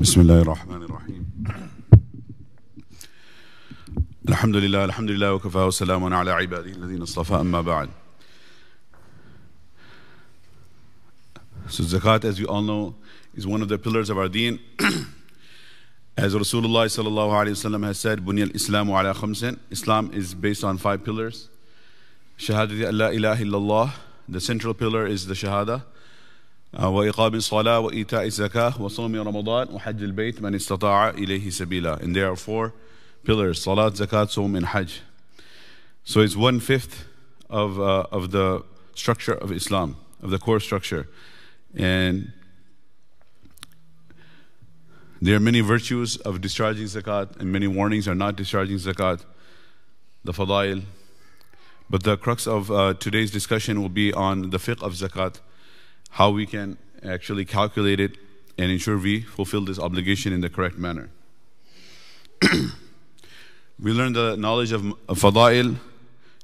بسم الله الرحمن الرحيم الحمد لله الحمد لله وكفى وسلام على عباده الذين اصطفى أما بعد So zakat, as you all know, is one of the pillars of our deen. as Rasulullah sallallahu alayhi wasallam has said, "Bunyal Islamu ala khamsin." Islam is based on five pillars. Shahadati an la ilaha illallah. The central pillar is the shahada. وإقام الصلاة وإيتاء الزكاة وصوم رمضان وحج البيت من استطاع إليه سبيلا and there are four pillars Salat, Zakat, Sawm and Hajj so it's one fifth of, uh, of the structure of Islam of the core structure and there are many virtues of discharging Zakat and many warnings are not discharging Zakat the fadail but the crux of uh, today's discussion will be on the fiqh of Zakat how we can actually calculate it and ensure we fulfill this obligation in the correct manner. we learn the knowledge of, fada'il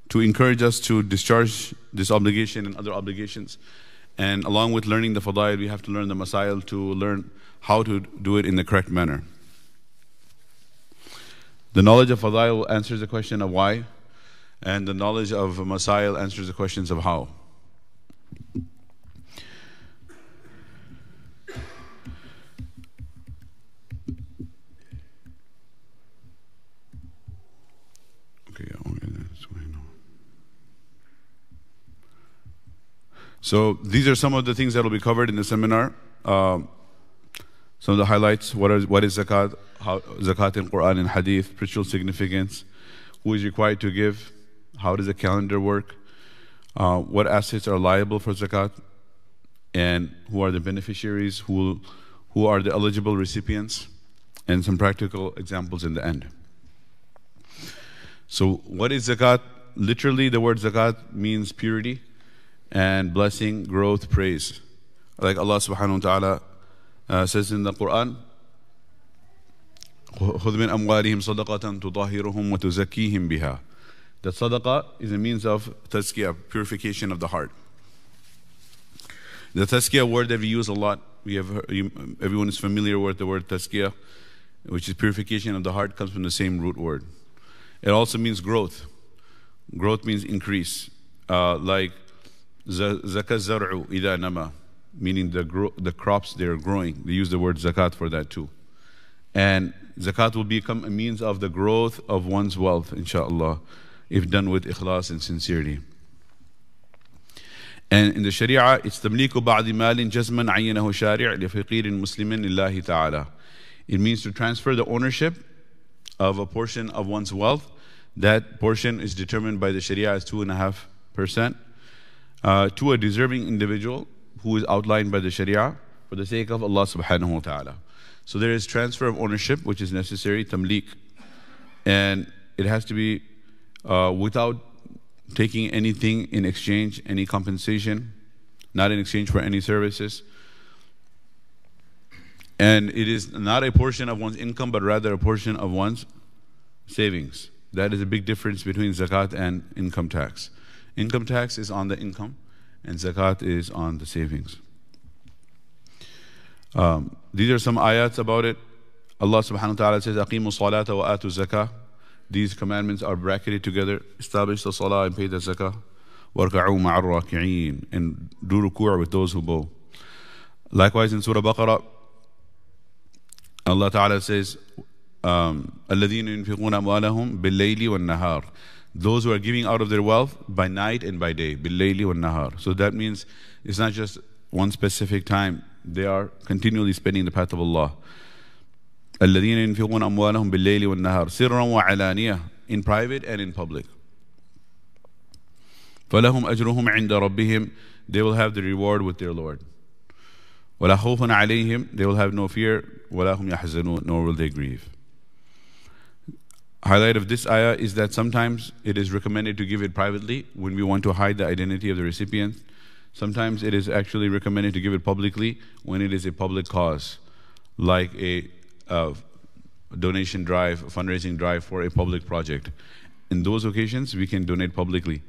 to encourage us to discharge this obligation and other obligations. And along with learning the fada'il, we have to learn the masail to learn how to do it in the correct manner. The knowledge of fada'il answers the question of why, and the knowledge of masail answers the questions of how. So these are some of the things that will be covered in the seminar. Um, some of the highlights: what is what is zakat, how, zakat in Quran and Hadith, spiritual significance, who is required to give, how does the calendar work, uh, what assets are liable for zakat, and who are the beneficiaries, who who are the eligible recipients, and some practical examples in the end. So, what is zakat? Literally, the word zakat means purity and blessing, growth, praise. Like Allah subhanahu wa ta'ala uh, says in the Quran, خذ من أموالهم صدقة تطهرهم وتزكيهم بها. That sadaqah is a means of tazkiyah, purification of the heart. The tazkiyah word that we use a lot, we have heard, everyone is familiar with the word tazkiyah, which is purification of the heart, comes from the same root word. It also means growth. Growth means increase. Uh, like zakat zar'u ida nama, meaning the, gro- the crops they are growing. They use the word zakat for that too. And zakat will become a means of the growth of one's wealth, inshallah, if done with ikhlas and sincerity. And in the Sharia, it's تمليك بعض مال جزما عينه شارع لفقير مسلم لله تعالى. It means to transfer the ownership of a portion of one's wealth. That portion is determined by the Sharia as two and a half percent uh, to a deserving individual who is outlined by the Sharia for the sake of Allah subhanahu wa ta'ala. So there is transfer of ownership which is necessary, tamlik. And it has to be uh, without taking anything in exchange, any compensation, not in exchange for any services. And it is not a portion of one's income, but rather a portion of one's savings. That is a big difference between zakat and income tax. Income tax is on the income, and zakat is on the savings. Um, these are some ayats about it. Allah subhanahu wa ta'ala says, Aqimu salata wa atu zakah. These commandments are bracketed together. Establish the salah and pay the zakah. Warka'u ma'ar raki'een. And do ruku' with those who bow. Likewise in Surah Baqarah, Allah Ta'ala says, um, الَّذِينَ يُنْفِقُونَ أَمْوَالَهُمْ بِاللَّيْلِ وَالنَّهَارِ those who are giving out of their wealth by night and by day, بالليل والنهار. So that means it's not just one specific time. They are continually spending the path of Allah. الذين ينفقون أموالهم بالليل والنهار سرا وعلانية in private and in public. فلهم أجرهم عند ربهم they will have the reward with their Lord. ولا خوف عليهم they will have no fear ولا هم يحزنون nor will they grieve. Highlight of this ayah is that sometimes it is recommended to give it privately when we want to hide the identity of the recipient. Sometimes it is actually recommended to give it publicly when it is a public cause, like a uh, donation drive, fundraising drive for a public project. In those occasions, we can donate publicly.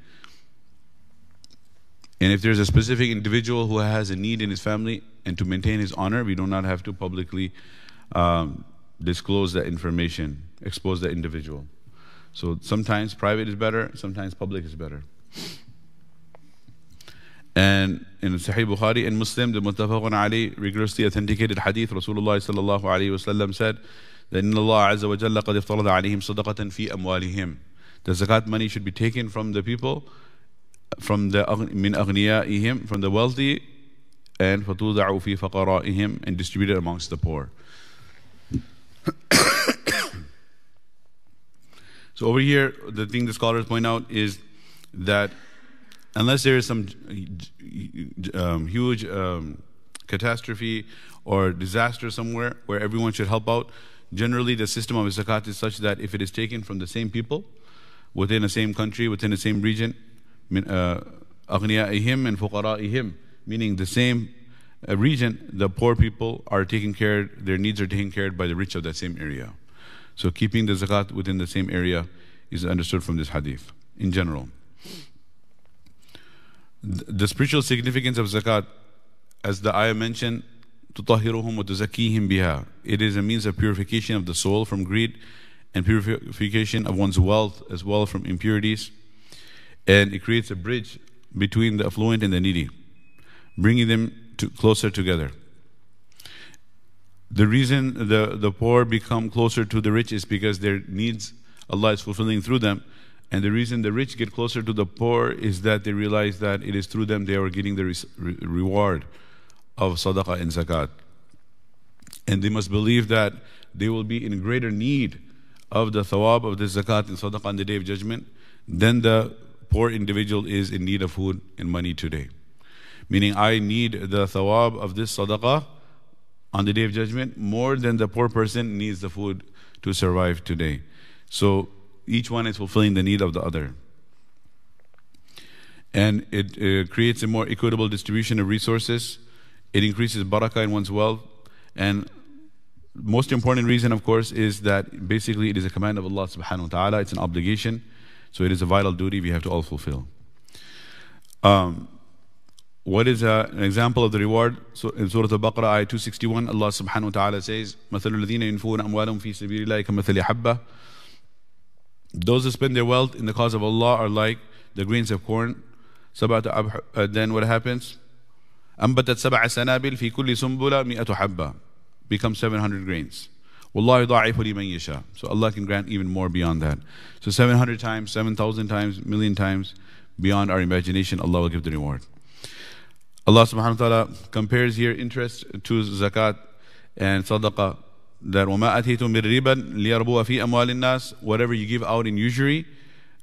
And if there's a specific individual who has a need in his family and to maintain his honor, we do not have to publicly um, disclose that information, expose the individual. So sometimes private is better, sometimes public is better. And in Sahih Bukhari and Muslim, the Muttafaqun Alayh rigorously authenticated hadith, Rasulullah wasallam said that in Allah azza wa jalla qad iftarada alayhim fi amwalihim. The zakat money should be taken from the people, from the min ihim from the wealthy, and fatuda'u fi faqara'ihim, and distributed amongst the poor. so over here, the thing the scholars point out is that unless there is some um, huge um, catastrophe or disaster somewhere where everyone should help out, generally the system of zakat is such that if it is taken from the same people within the same country, within the same region, uh, أغنيائهم and فقرائهم, meaning the same uh, region, the poor people are taken care, their needs are taken care of by the rich of that same area. So keeping the zakat within the same area is understood from this hadith in general the spiritual significance of zakat, as the ayah mentioned, تطهرهم وتزكيهم بها. It is a means of purification of the soul from greed and purification of one's wealth as well from impurities. And it creates a bridge between the affluent and the needy, bringing them to closer together. The reason the, the poor become closer to the rich is because their needs Allah is fulfilling through them and the reason the rich get closer to the poor is that they realize that it is through them they are getting the re- reward of sadaqah and zakat. And they must believe that they will be in greater need of the thawab of the zakat and sadaqah on the day of judgment than the poor individual is in need of food and money today. Meaning, I need the thawab of this sadaqah on the day of judgment more than the poor person needs the food to survive today. So, each one is fulfilling the need of the other. And it uh, creates a more equitable distribution of resources. It increases barakah in one's wealth. And most important reason, of course, is that basically it is a command of Allah subhanahu wa ta'ala. It's an obligation. So it is a vital duty we have to all fulfill. Um, what is a, an example of the reward? So in Surah Al-Baqarah, ayah 261, Allah subhanahu wa ta'ala says, مثل الذين ينفون أموالهم في سبيل الله كمثل حبة those who spend their wealth in the cause of Allah are like the grains of corn. Uh, then what happens? أنبتت سبع سنابل في كل سنبلة مئة حبة become 700 grains. والله يضاعف لمن يشاء. So Allah can grant even more beyond that. So 700 times, 7,000 times, million times beyond our imagination, Allah will give the reward. Allah subhanahu wa ta'ala compares here interest to zakat and sadaqah that وَمَا أَتِيتُم مِّن رِبًا لِيَرْبُوَ فِي أَمْوَالِ النَّاسِ Whatever you give out in usury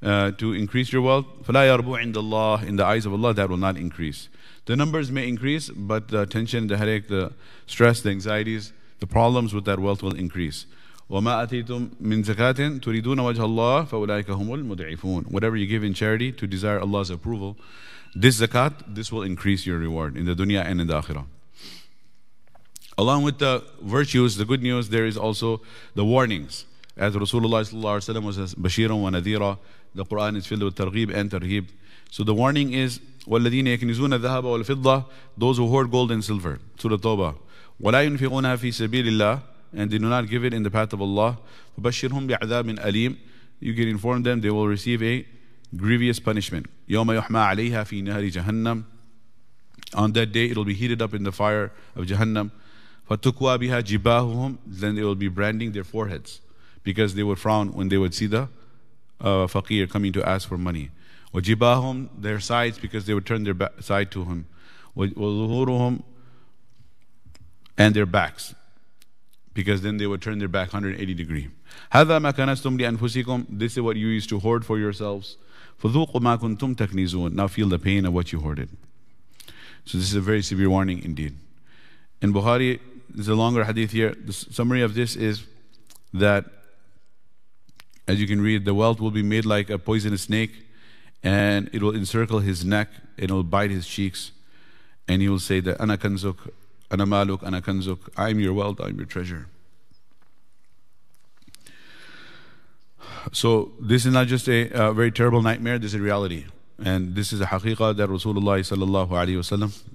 uh, to increase your wealth, فَلَا يَرْبُو عِنْدَ اللَّهِ In the eyes of Allah, that will not increase. The numbers may increase, but the tension, the headache, the stress, the anxieties, the problems with that wealth will increase. وما أتيتم من زكاة تريدون وجه الله فأولئك هم المضعفون. Whatever you give in charity to desire Allah's approval, this zakat, this will increase your reward in the dunya and in the akhirah. Along with the virtues, the good news, there is also the warnings. As Rasulullah was a Bashiran wa Nadira, the Quran is filled with targhib and tarhib. So the warning is, وَالَّذِينَ يَكْنِزُونَ الذَّهَبَ وَالْفِضَّةَ Those who hoard gold and silver. Surah Tawbah. وَلَا يُنْفِقُونَها فِي سَبِيلِ اللَّهِ And they do not give it in the path of Allah. فَبَشِّرْهُمْ بِعَذَابٍ أَلِيمٍ You can inform them they will receive a grievous punishment. يَوْمَ يُحْمَى عَلَيْهَا فِي نَهَرِ جَهَنَّمٍ On that day it will be heated up in the fire of Jahannam. فَتُكْوَى بِهَا جِبَاهُهُم Then they will be branding their foreheads because they would frown when they would see the uh, faqir coming to ask for money. وَجِبَاهُم Their sides because they would turn their back, side to him. وَظُهُورُهُم And their backs because then they would turn their back 180 degree. هذا ما كنستم لأنفسكم This is what you used to hoard for yourselves. فذوقوا ما كنتم تكنزون Now feel the pain of what you hoarded. So this is a very severe warning indeed. In Bukhari, there's a longer hadith here. The summary of this is that, as you can read, the wealth will be made like a poisonous snake, and it will encircle his neck, and it will bite his cheeks, and he will say that ana kanzuk, ana maluk, ana kanzuk. I'm your wealth, I'm your treasure. So this is not just a, a very terrible nightmare. This is a reality. And this is a haqiqah that Rasulullah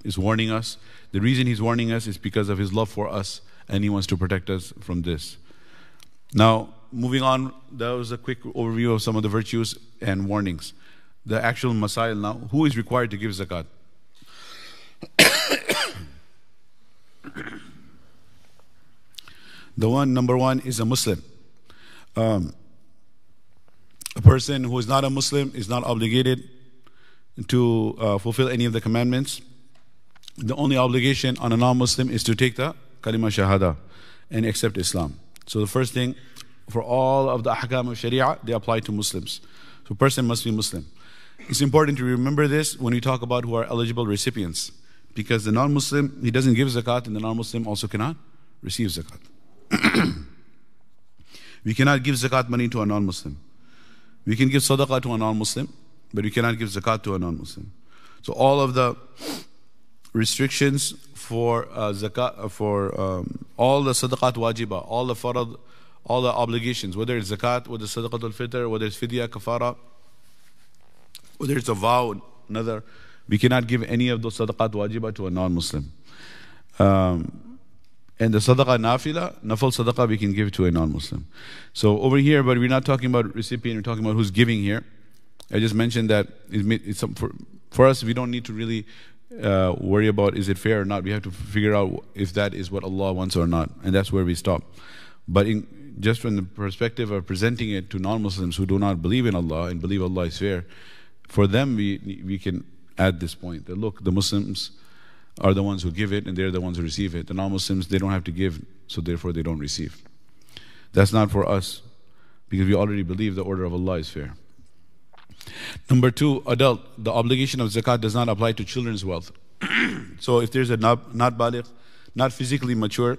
is warning us. The reason he's warning us is because of his love for us and he wants to protect us from this. Now, moving on, that was a quick overview of some of the virtues and warnings. The actual masail now, who is required to give zakat? the one, number one, is a Muslim. Um, a person who is not a Muslim is not obligated to uh, fulfill any of the commandments. The only obligation on a non Muslim is to take the kalima shahada and accept Islam. So the first thing, for all of the ahkam of sharia, they apply to Muslims. So a person must be Muslim. It's important to remember this when we talk about who are eligible recipients. Because the non Muslim, he doesn't give zakat, and the non Muslim also cannot receive zakat. we cannot give zakat money to a non Muslim. We can give sadaqah to a non Muslim, but we cannot give zakat to a non Muslim. So all of the restrictions for uh, zakat, uh, for um, all the sadaqat wajiba, all the farad, all the obligations, whether it's zakat, whether it's sadaqat al-fitr, whether it's fidya, kafara, whether it's a vow, another, we cannot give any of those sadaqat wajiba to a non-Muslim. Um, and the sadaqah nafila, nafal sadaqah, we can give to a non-Muslim. So over here, but we're not talking about recipient, we're talking about who's giving here. I just mentioned that it's for, for us, we don't need to really uh, worry about is it fair or not. We have to figure out if that is what Allah wants or not, and that's where we stop. But in, just from the perspective of presenting it to non-Muslims who do not believe in Allah and believe Allah is fair, for them we we can add this point that look, the Muslims are the ones who give it and they're the ones who receive it. The non-Muslims they don't have to give, so therefore they don't receive. That's not for us because we already believe the order of Allah is fair. Number two, adult. The obligation of zakat does not apply to children's wealth. so if there's a not, not baligh, not physically mature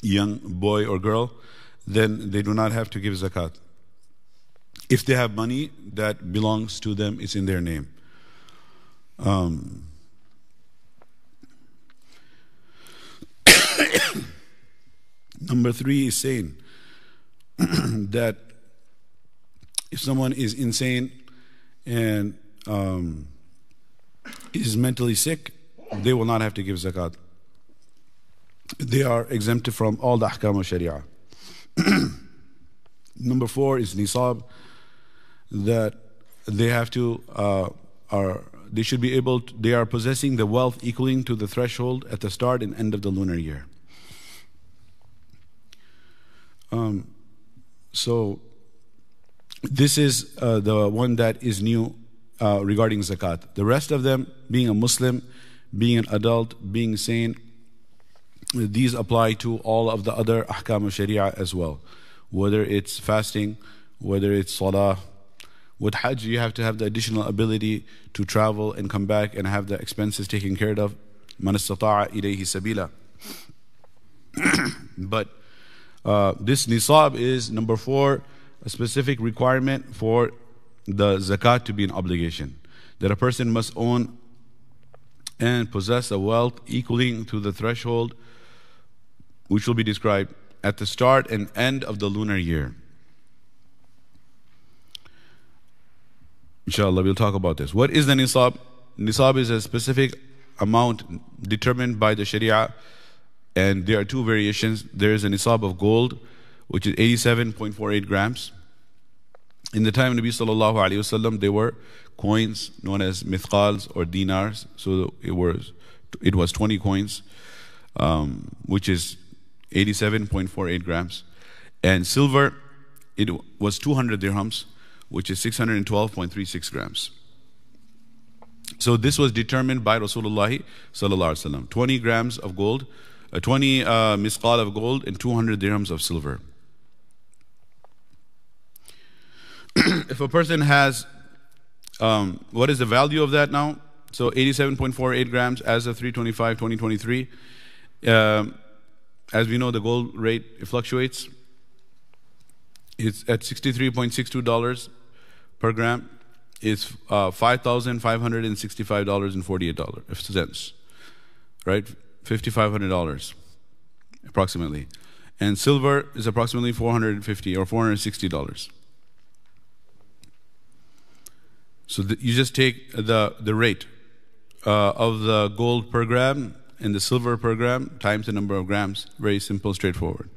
young boy or girl, then they do not have to give zakat. If they have money that belongs to them, it's in their name. Um, number three is saying that if someone is insane and um, is mentally sick, they will not have to give zakat. They are exempted from all the ahkam of sharia. Number four is nisab, that they have to uh, are they should be able to, they are possessing the wealth equaling to the threshold at the start and end of the lunar year. Um, so this is uh, the one that is new uh, regarding zakat. The rest of them, being a Muslim, being an adult, being sane, these apply to all of the other ahkam of sharia as well. Whether it's fasting, whether it's salah. With hajj, you have to have the additional ability to travel and come back and have the expenses taken care of. Man ilayhi sabila. but uh, this nisab is number four a specific requirement for the zakat to be an obligation. That a person must own and possess a wealth equaling to the threshold which will be described at the start and end of the lunar year. Inshallah, we'll talk about this. What is the nisab? Nisab is a specific amount determined by the Sharia, and there are two variations. There is a nisab of gold which is 87.48 grams. In the time of Nabi sallallahu alayhi wasallam, there were coins known as mithqals or dinars. So it was it was 20 coins, um, which is 87.48 grams, and silver it was 200 dirhams, which is 612.36 grams. So this was determined by Rasulullah sallallahu alaihi wasallam. 20 grams of gold, uh, 20 uh, misqal of gold, and 200 dirhams of silver. if a person has, um, what is the value of that now? So 87.48 grams as of 325, 2023. Um, as we know, the gold rate fluctuates. It's at $63.62 per gram. is uh, $5,565.48 right? $5,500 approximately. And silver is approximately 450 or $460. So the, you just take the, the rate uh, of the gold per gram and the silver per gram times the number of grams. Very simple, straightforward.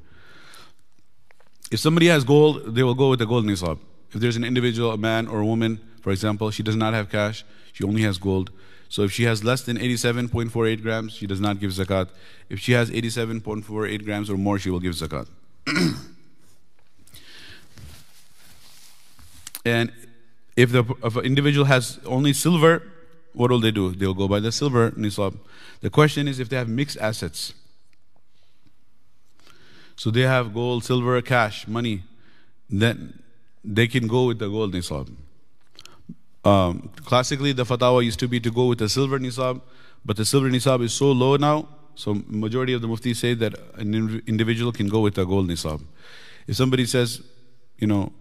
If somebody has gold, they will go with the gold nisab. If there's an individual, a man or a woman, for example, she does not have cash, she only has gold. So if she has less than 87.48 grams, she does not give zakat. If she has 87.48 grams or more, she will give zakat. and if the if an individual has only silver, what will they do? They'll go by the silver nisab. The question is if they have mixed assets. So they have gold, silver, cash, money, then they can go with the gold nisab. Um, classically, the fatwa used to be to go with the silver nisab, but the silver nisab is so low now, so majority of the muftis say that an individual can go with the gold nisab. If somebody says, you know,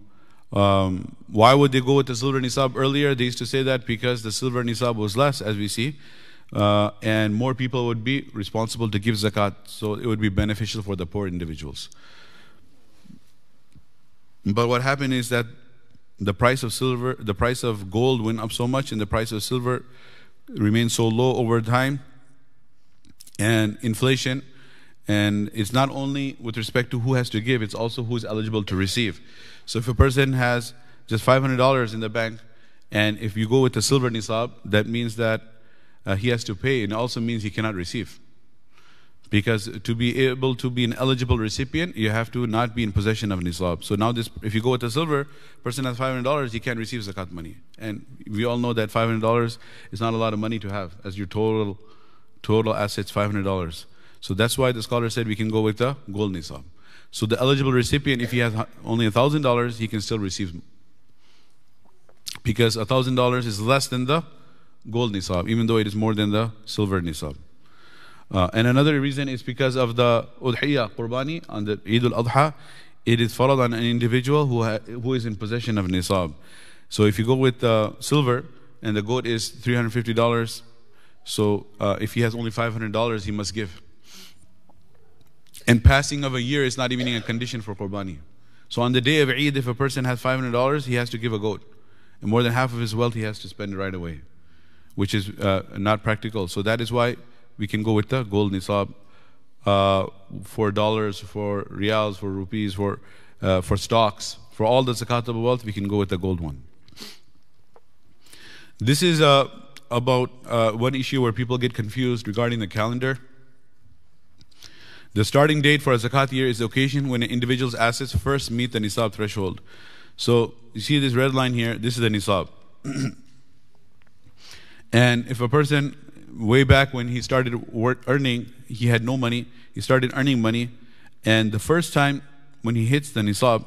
um, why would they go with the silver nisab earlier? They used to say that because the silver nisab was less, as we see, uh, and more people would be responsible to give zakat, so it would be beneficial for the poor individuals. But what happened is that the price of silver, the price of gold went up so much, and the price of silver remained so low over time, and inflation. And it's not only with respect to who has to give, it's also who is eligible to receive. So if a person has just $500 in the bank, and if you go with the silver nisab, that means that uh, he has to pay, and also means he cannot receive. Because to be able to be an eligible recipient, you have to not be in possession of nisab. So now, this, if you go with the silver, person has $500, he can't receive zakat money. And we all know that $500 is not a lot of money to have, as your total, total assets $500. So that's why the scholar said we can go with the gold nisab. So the eligible recipient, if he has only $1,000, he can still receive. Because $1,000 is less than the gold nisab, even though it is more than the silver nisab. Uh, and another reason is because of the udhiyah, qurbani, on the Eid al-Adha, it is followed on an individual who, who is in possession of nisab. So if you go with the silver and the goat is $350, so uh, if he has only $500, he must give. And passing of a year is not even a condition for qurbani. So on the day of Eid, if a person has $500, he has to give a goat. And more than half of his wealth he has to spend right away, which is uh, not practical. So that is why we can go with the gold nisab uh, for dollars, for riyals, for rupees, for, uh, for stocks. For all the zakatable wealth, we can go with the gold one. This is uh, about uh, one issue where people get confused regarding the calendar. The starting date for a zakat year is the occasion when an individual's assets first meet the nisab threshold. So you see this red line here, this is the nisab. and if a person, way back when he started work, earning, he had no money, he started earning money, and the first time when he hits the nisab,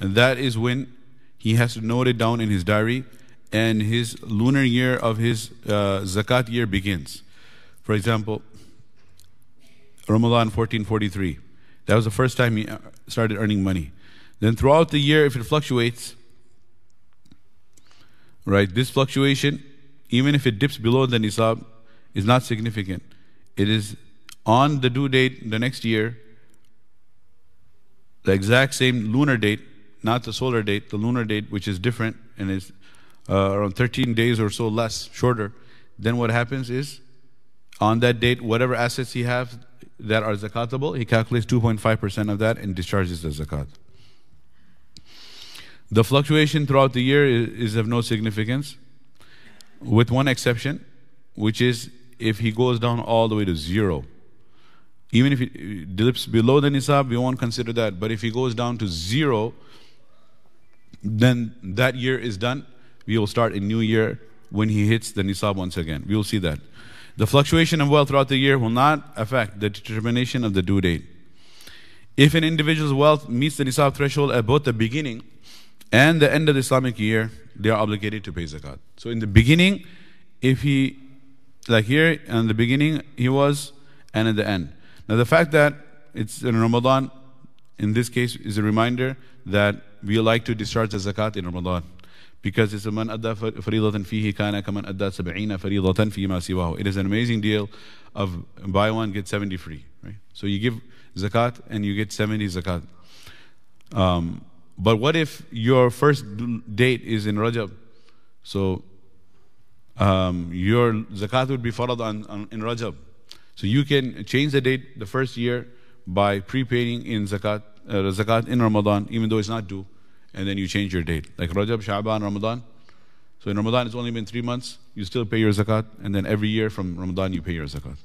that is when he has to note it down in his diary, and his lunar year of his uh, zakat year begins. For example, Ramadan 1443. That was the first time he uh, started earning money. Then throughout the year, if it fluctuates, right, this fluctuation, even if it dips below the nisab, is not significant. It is on the due date the next year, the exact same lunar date, not the solar date, the lunar date, which is different and is uh, around 13 days or so less, shorter. Then what happens is, on that date, whatever assets he has, that are zakatable, he calculates 2.5% of that and discharges the zakat. The fluctuation throughout the year is, is of no significance, with one exception, which is if he goes down all the way to zero. Even if he dips below the nisab, we won't consider that. But if he goes down to zero, then that year is done. We will start a new year when he hits the nisab once again. We will see that. The fluctuation of wealth throughout the year will not affect the determination of the due date. If an individual's wealth meets the nisab threshold at both the beginning and the end of the Islamic year, they are obligated to pay zakat. So in the beginning, if he, like here, in the beginning he was, and at the end. Now the fact that it's in Ramadan, in this case, is a reminder that we like to discharge the zakat in Ramadan because it's a man adda faridatan fihi kana kaman adda sab'ina faridatan fi ma siwahu. It is an amazing deal of buy one get 70 free, right? So you give zakat and you get 70 zakat. Um, but what if your first date is in Rajab? So um, your zakat would be followed on, on, in Rajab. So you can change the date the first year by prepaying in zakat, uh, zakat in Ramadan, even though it's not due, and then you change your date. Like Rajab, Sha'ban, Ramadan. So in Ramadan, it's only been three months. You still pay your zakat, and then every year from Ramadan, you pay your zakat.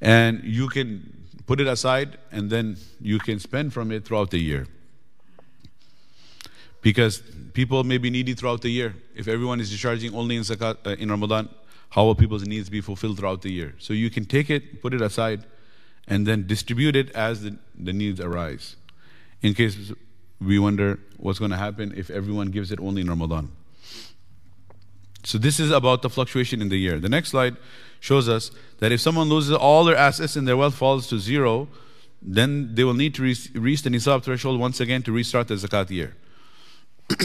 And you can put it aside, and then you can spend from it throughout the year. Because people may be needy throughout the year. If everyone is discharging only in zakat uh, in Ramadan, how will people's needs be fulfilled throughout the year? So you can take it, put it aside, and then distribute it as the, the needs arise. In case we wonder what's going to happen if everyone gives it only in Ramadan. So this is about the fluctuation in the year. The next slide shows us that if someone loses all their assets and their wealth falls to zero, then they will need to reach, reach the nisab threshold once again to restart the zakat year.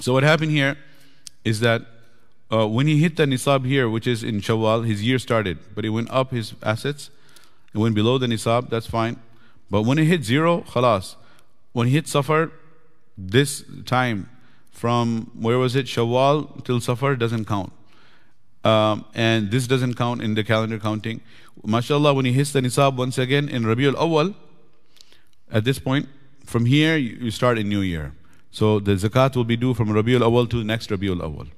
so what happened here is that uh, when he hit the nisab here, which is in Shawwal, his year started, but he went up his assets, it went below the nisab, that's fine. But when it hit zero, khalas. When he hit Safar, this time from where was it, Shawwal till Safar doesn't count. Um, and this doesn't count in the calendar counting. MashaAllah, when he hits the nisab once again in Rabiul Awal, at this point, from here you start a new year. So the zakat will be due from Rabiul Awal to the next Rabiul Awal.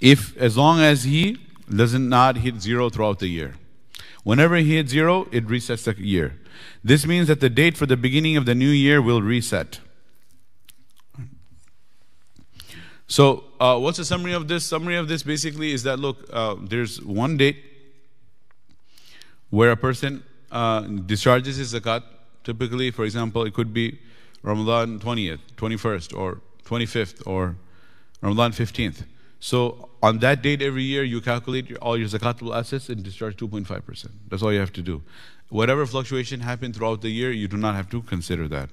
If, as long as he doesn't not hit zero throughout the year. Whenever he hits zero, it resets the year. This means that the date for the beginning of the new year will reset. So, uh, what's the summary of this? Summary of this basically is that look, uh, there's one date where a person uh, discharges his zakat. Typically, for example, it could be Ramadan 20th, 21st, or 25th, or Ramadan 15th. So on that date every year, you calculate your, all your zakatable assets and discharge 2.5%. That's all you have to do. Whatever fluctuation happened throughout the year, you do not have to consider that.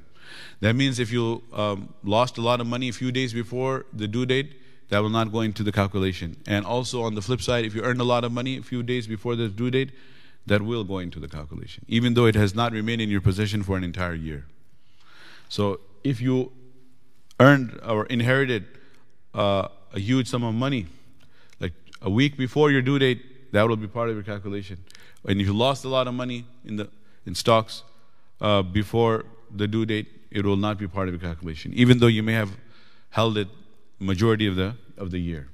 That means if you um, lost a lot of money a few days before the due date, that will not go into the calculation. And also on the flip side, if you earned a lot of money a few days before the due date, that will go into the calculation, even though it has not remained in your possession for an entire year. So if you earned or inherited uh, a huge sum of money, like a week before your due date, that will be part of your calculation. And if you lost a lot of money in the in stocks uh, before the due date, it will not be part of your calculation, even though you may have held it majority of the of the year.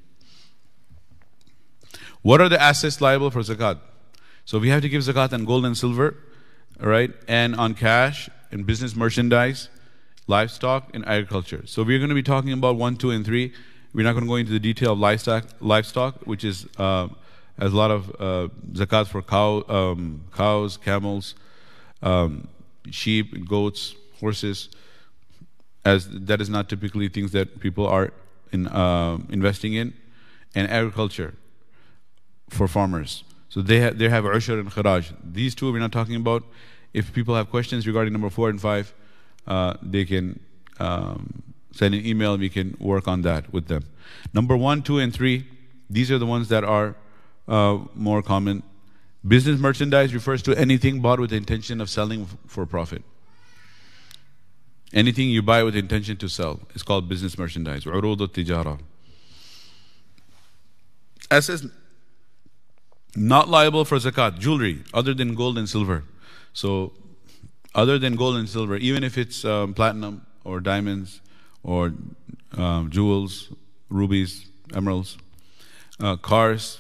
What are the assets liable for zakat? So we have to give zakat on gold and silver, right, and on cash and business merchandise, livestock, and agriculture. So we're going to be talking about one, two, and three. We're not going to go into the detail of livestock, livestock which is uh, has a lot of uh, zakat for cow, um, cows, camels, um, sheep, goats, horses. As that is not typically things that people are in, uh, investing in, and agriculture for farmers. So they have, they have ushur and kharaj. These two we're not talking about. If people have questions regarding number four and five, uh, they can um, send an email and we can work on that with them. Number one, two, and three, these are the ones that are uh, more common. Business merchandise refers to anything bought with the intention of selling for profit. Anything you buy with the intention to sell is called business merchandise. عروض التجارة. Assets not liable for zakat, jewelry, other than gold and silver. So, other than gold and silver, even if it's um, platinum or diamonds or um, jewels, rubies, emeralds, uh, cars,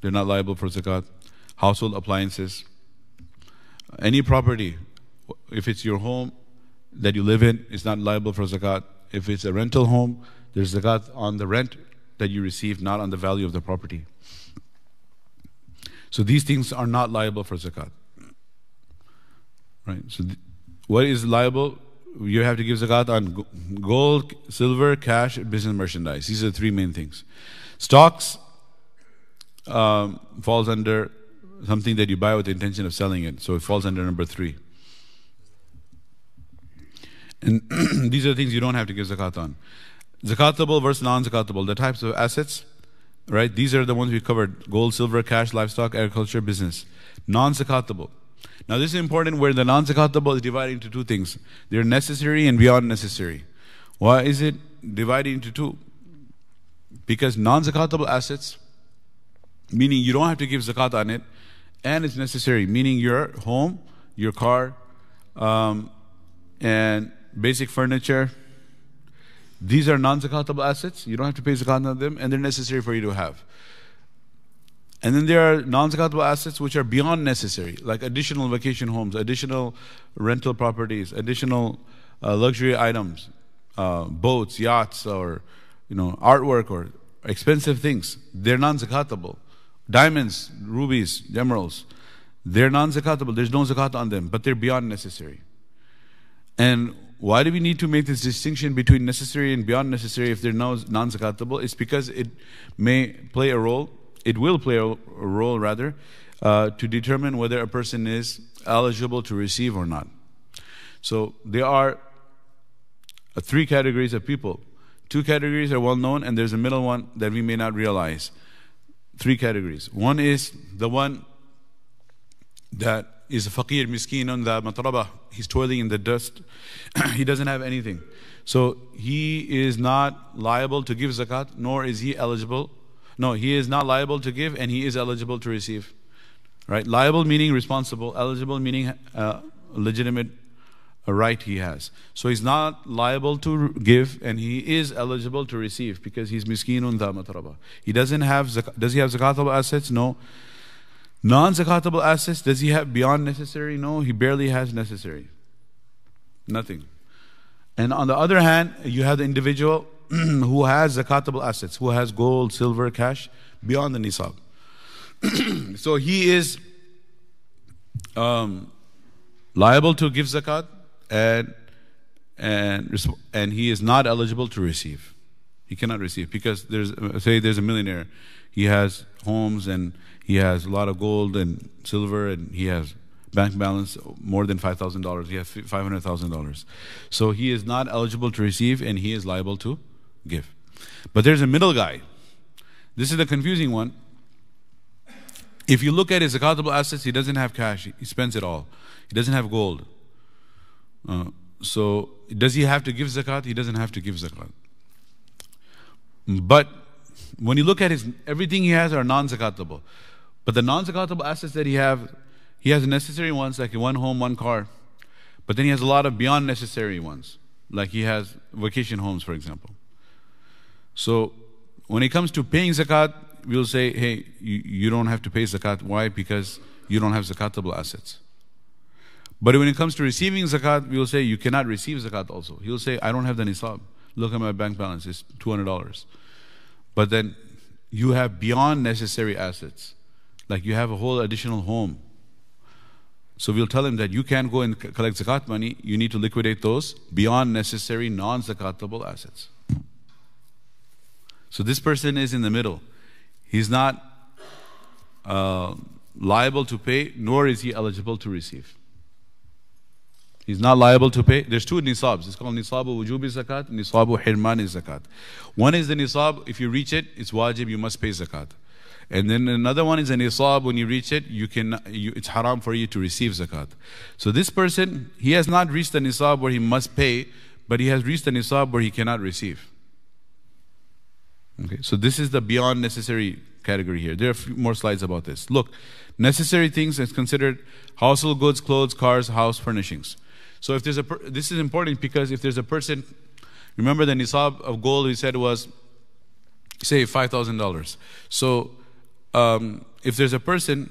they're not liable for zakat. Household appliances, any property, if it's your home that you live in, it's not liable for zakat. If it's a rental home, there's zakat on the rent that you receive, not on the value of the property. So these things are not liable for zakat. Right? So th- what is liable? You have to give zakat on gold, silver, cash, business merchandise. These are the three main things. Stocks um, falls under something that you buy with the intention of selling it. So it falls under number three. And these are things you don't have to give zakat on. Zakatable versus non-zakatable, the types of assets, right? These are the ones we covered: gold, silver, cash, livestock, agriculture, business. Non-zakatable. Now this is important where the non-zakatable is divided into two things. They're necessary and beyond necessary. Why is it divided into two. Because non zakatable assets, meaning you don't have to give zakat on it, and it's necessary, meaning your home, your car, um, and basic furniture. These are non zakatable assets. You don't have to pay zakat on them, and they're necessary for you to have. And then there are non zakatable assets which are beyond necessary, like additional vacation homes, additional rental properties, additional uh, luxury items, uh, boats, yachts, or you know, artwork or expensive things. They're non zakatable. Diamonds, rubies, emeralds, they're non zakatable. There's no zakat on them, but they're beyond necessary. And why do we need to make this distinction between necessary and beyond necessary if they're non zakatable? It's because it may play a role, it will play a, role rather, uh, to determine whether a person is eligible to receive or not. So there are three categories of people. Two categories are well known, and there's a middle one that we may not realize. Three categories. One is the one that is a faqir, miskin on the matraba. He's toiling in the dust. he doesn't have anything. So he is not liable to give zakat, nor is he eligible. No, he is not liable to give, and he is eligible to receive. Right? Liable meaning responsible, eligible meaning uh, legitimate right he has. So he's not liable to give and he is eligible to receive because he's miskinun da matraba. He doesn't have. Does he have zakatable assets? No. Non zakatable assets, does he have beyond necessary? No, he barely has necessary. Nothing. And on the other hand, you have the individual who has zakatable assets, who has gold, silver, cash beyond the nisab. so he is um, liable to give zakat and and and he is not eligible to receive. He cannot receive because there's say there's a millionaire, he has homes and he has a lot of gold and silver and he has bank balance more than five thousand dollars. He has five hundred thousand dollars, so he is not eligible to receive and he is liable to give. But there's a middle guy. This is the confusing one. If you look at his accountable assets, he doesn't have cash. He spends it all. He doesn't have gold. Uh, so, does he have to give zakat? He doesn't have to give zakat. But when you look at his, everything he has are non-zakatable. But the non-zakatable assets that he have, he has necessary ones like one home, one car. But then he has a lot of beyond necessary ones, like he has vacation homes, for example. So when it comes to paying zakat, we'll say, hey, you, you don't have to pay zakat. Why? Because you don't have zakatable assets. But when it comes to receiving zakat, we will say you cannot receive zakat also. He will say, I don't have the nisab. Look at my bank balance, it's $200. But then you have beyond necessary assets. Like you have a whole additional home. So we'll tell him that you can't go and collect zakat money, you need to liquidate those beyond necessary non zakatable assets. So this person is in the middle. He's not uh, liable to pay, nor is he eligible to receive. He's not liable to pay. There's two nisabs. It's called nisabu wujubi zakat, nisabu hirmani zakat. One is the nisab, if you reach it, it's wajib, you must pay zakat. And then another one is a nisab, when you reach it, you can, you, it's haram for you to receive zakat. So this person, he has not reached the nisab where he must pay, but he has reached the nisab where he cannot receive. Okay, so this is the beyond necessary category here. There are a few more slides about this. Look, necessary things is considered household goods, clothes, cars, house furnishings. So if there's a, per- this is important because if there's a person, remember the nisab of gold we said was, say, $5,000. So um, if there's a person,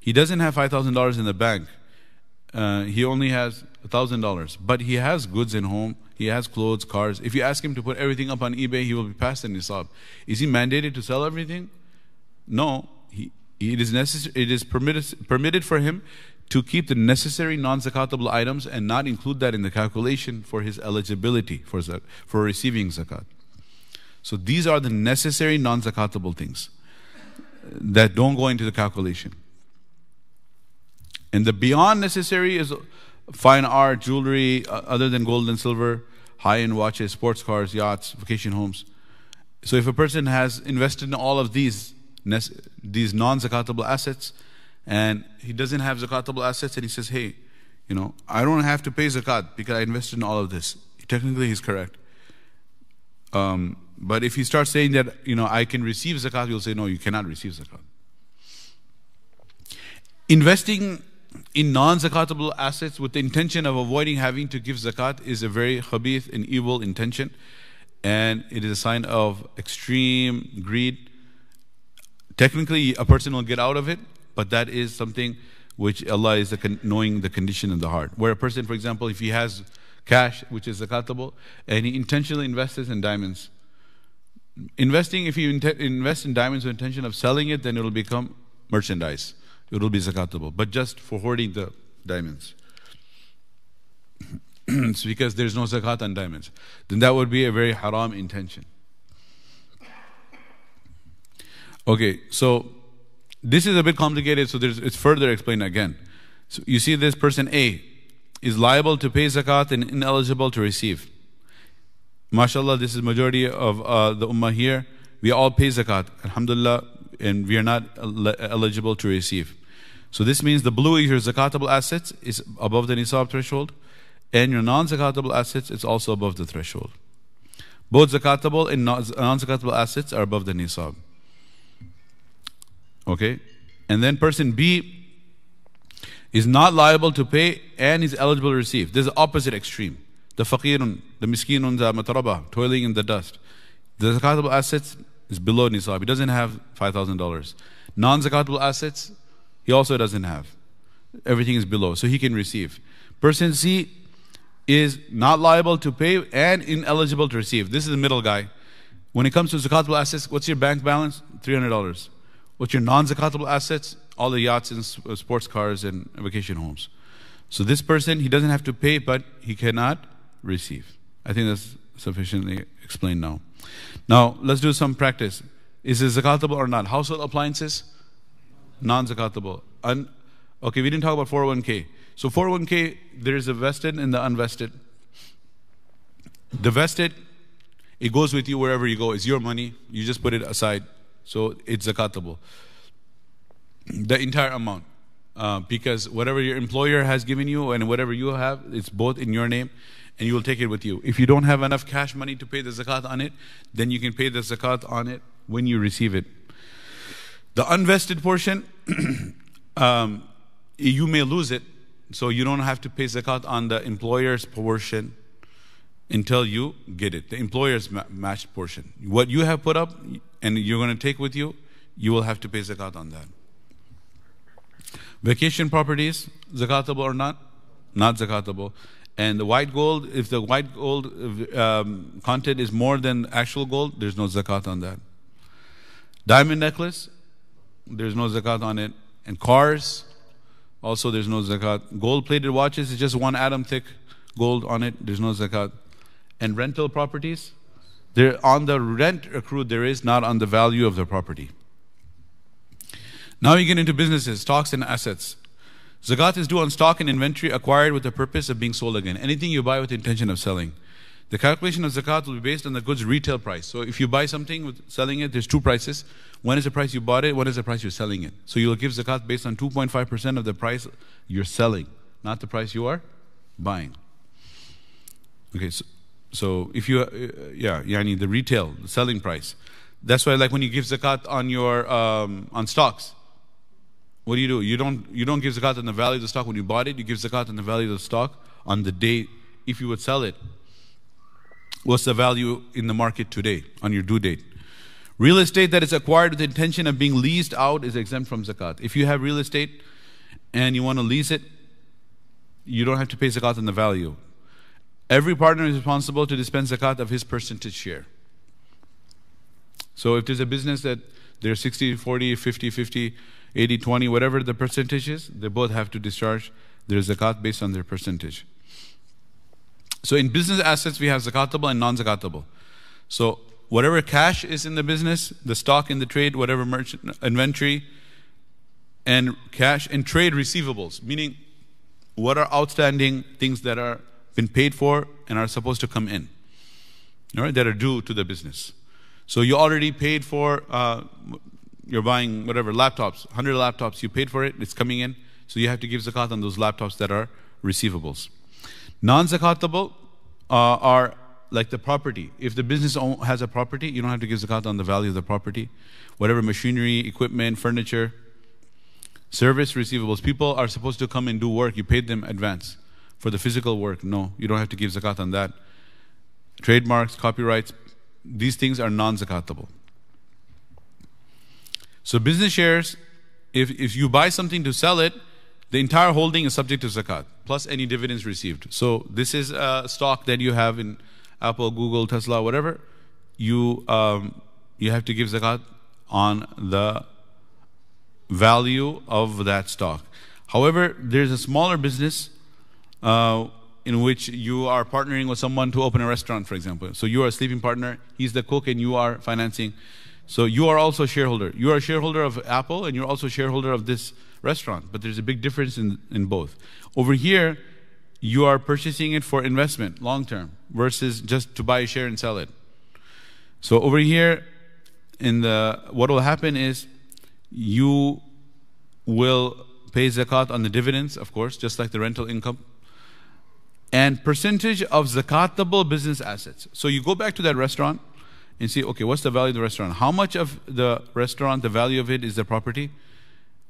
he doesn't have $5,000 in the bank, uh, he only has $1,000, but he has goods in home, he has clothes, cars. If you ask him to put everything up on eBay, he will be past the nisab. Is he mandated to sell everything? No. He, it is necessary, it is permitted, permitted for him to keep the necessary non-zakatable items and not include that in the calculation for his eligibility for, for receiving zakat. So these are the necessary non-zakatable things that don't go into the calculation. And the beyond necessary is fine art, jewelry, uh, other than gold and silver, high-end watches, sports cars, yachts, vacation homes. So if a person has invested in all of these, these non-zakatable assets, and he doesn't have zakatable assets and he says, hey, you know, I don't have to pay zakat because I invested in all of this. Technically, he's correct. Um, but if you start saying that, you know, I can receive zakat, you'll say, no, you cannot receive zakat. Investing in non-zakatable assets with the intention of avoiding having to give zakat is a very khabith and evil intention. And it is a sign of extreme greed. Technically, a person will get out of it, but that is something which Allah is knowing the condition of the heart. Where a person, for example, if he has cash, which is zakatable, and he intentionally invests in diamonds, investing, if you invest in diamonds with intention of selling it, then it will become merchandise. It will be zakatable. But just for hoarding the diamonds. it's because there's no zakat on diamonds. Then that would be a very haram intention. Okay, so this is a bit complicated, so it's further explained again. So you see this person A is liable to pay zakat and ineligible to receive. MashaAllah, this is majority of uh, the ummah here. We all pay zakat, alhamdulillah, and we are not eligible to receive. So this means the blue, is your zakatable assets, is above the nisab threshold, and your non-zakatable assets is also above the threshold. Both zakatable and non-zakatable assets are above the nisab. Okay? And then person B is not liable to pay and is eligible to receive. This is the opposite extreme the faqirun, the miskinun, the mataraba, toiling in the dust. The zakatable assets is below nisab. He doesn't have $5,000. Non-zakatable assets, he also doesn't have. Everything is below, so he can receive. Person C is not liable to pay and ineligible to receive. This is the middle guy. When it comes to zakatable assets, what's your bank balance? $300. What's your non-zakatable assets? All the yachts and uh, sports cars and vacation homes. So this person, he doesn't have to pay, but he cannot receive. I think that's sufficiently explained now. Now, let's do some practice. Is it zakatable or not? Household appliances? Non zakatable. Un- okay, we didn't talk about 401k. So, 401k, there is a vested and the unvested. The vested, it goes with you wherever you go. It's your money. You just put it aside. So, it's zakatable. The entire amount. Uh, because whatever your employer has given you and whatever you have, it's both in your name and you will take it with you. If you don't have enough cash money to pay the zakat on it, then you can pay the zakat on it when you receive it. The unvested portion, um, you may lose it, so you don't have to pay zakat on the employer's portion until you get it. The employer's matched portion. What you have put up and you're going to take with you, you will have to pay zakat on that. Vacation properties, zakatable or not? Not zakatable. And the white gold, if the white gold um, content is more than actual gold, there's no zakat on that. Diamond necklace, there's no zakat on it. And cars, also there's no zakat. Gold plated watches it's just one atom thick gold on it, there's no zakat. And rental properties, there on the rent accrued there is, not on the value of the property. Now you get into businesses, stocks and assets. Zakat is due on stock and inventory acquired with the purpose of being sold again. Anything you buy with the intention of selling. The calculation of zakat will be based on the goods retail price. So if you buy something with selling it, there's two prices. One is the price you bought it, one is the price you're selling it. So you'll give zakat based on 2.5% of the price you're selling, not the price you are buying. Okay, so, so if you, uh, yeah, yani the retail, the selling price. That's why like when you give zakat on your, um, on stocks, what do you do? You don't, you don't give zakat on the value of the stock when you bought it, you give zakat on the value of the stock on the day if you would sell it. What's the value in the market today on your due date? Real estate that is acquired with the intention of being leased out is exempt from zakat. If you have real estate and you want to lease it, you don't have to pay zakat on the value. Every partner is responsible to dispense zakat of his percentage share. So if there's a business that they're 60, 40, 50, 50, 80, 20, whatever the percentage is, they both have to discharge their zakat based on their percentage. So in business assets, we have zakatable and non-zakatable. So whatever cash is in the business, the stock in the trade, whatever merchant inventory, and cash and trade receivables, meaning what are outstanding things that are been paid for and are supposed to come in, all right, that are due to the business. So you already paid for uh, you're buying whatever laptops, 100 laptops, you paid for it, it's coming in, so you have to give zakat on those laptops that are receivables. Non zakatable uh, are like the property. If the business has a property, you don't have to give zakat on the value of the property. Whatever machinery, equipment, furniture, service receivables. People are supposed to come and do work. You paid them advance for the physical work. No, you don't have to give zakat on that. Trademarks, copyrights, these things are non-zakatable. So business shares, if, if you buy something to sell it, the entire holding is subject to zakat, plus any dividends received. So this is a stock that you have in Apple, Google, Tesla, whatever. You, um, you have to give zakat on the value of that stock. However, there's a smaller business uh, in which you are partnering with someone to open a restaurant, for example. So you are a sleeping partner, he's the cook, and you are financing. So you are also a shareholder. You are a shareholder of Apple, and you're also a shareholder of this restaurant. But there's a big difference in, in both. Over here, you are purchasing it for investment, long term, versus just to buy a share and sell it. So over here, in the what will happen is you will pay zakat on the dividends, of course, just like the rental income and percentage of zakatable business assets. So you go back to that restaurant and see, okay, what's the value of the restaurant? How much of the restaurant, the value of it is the property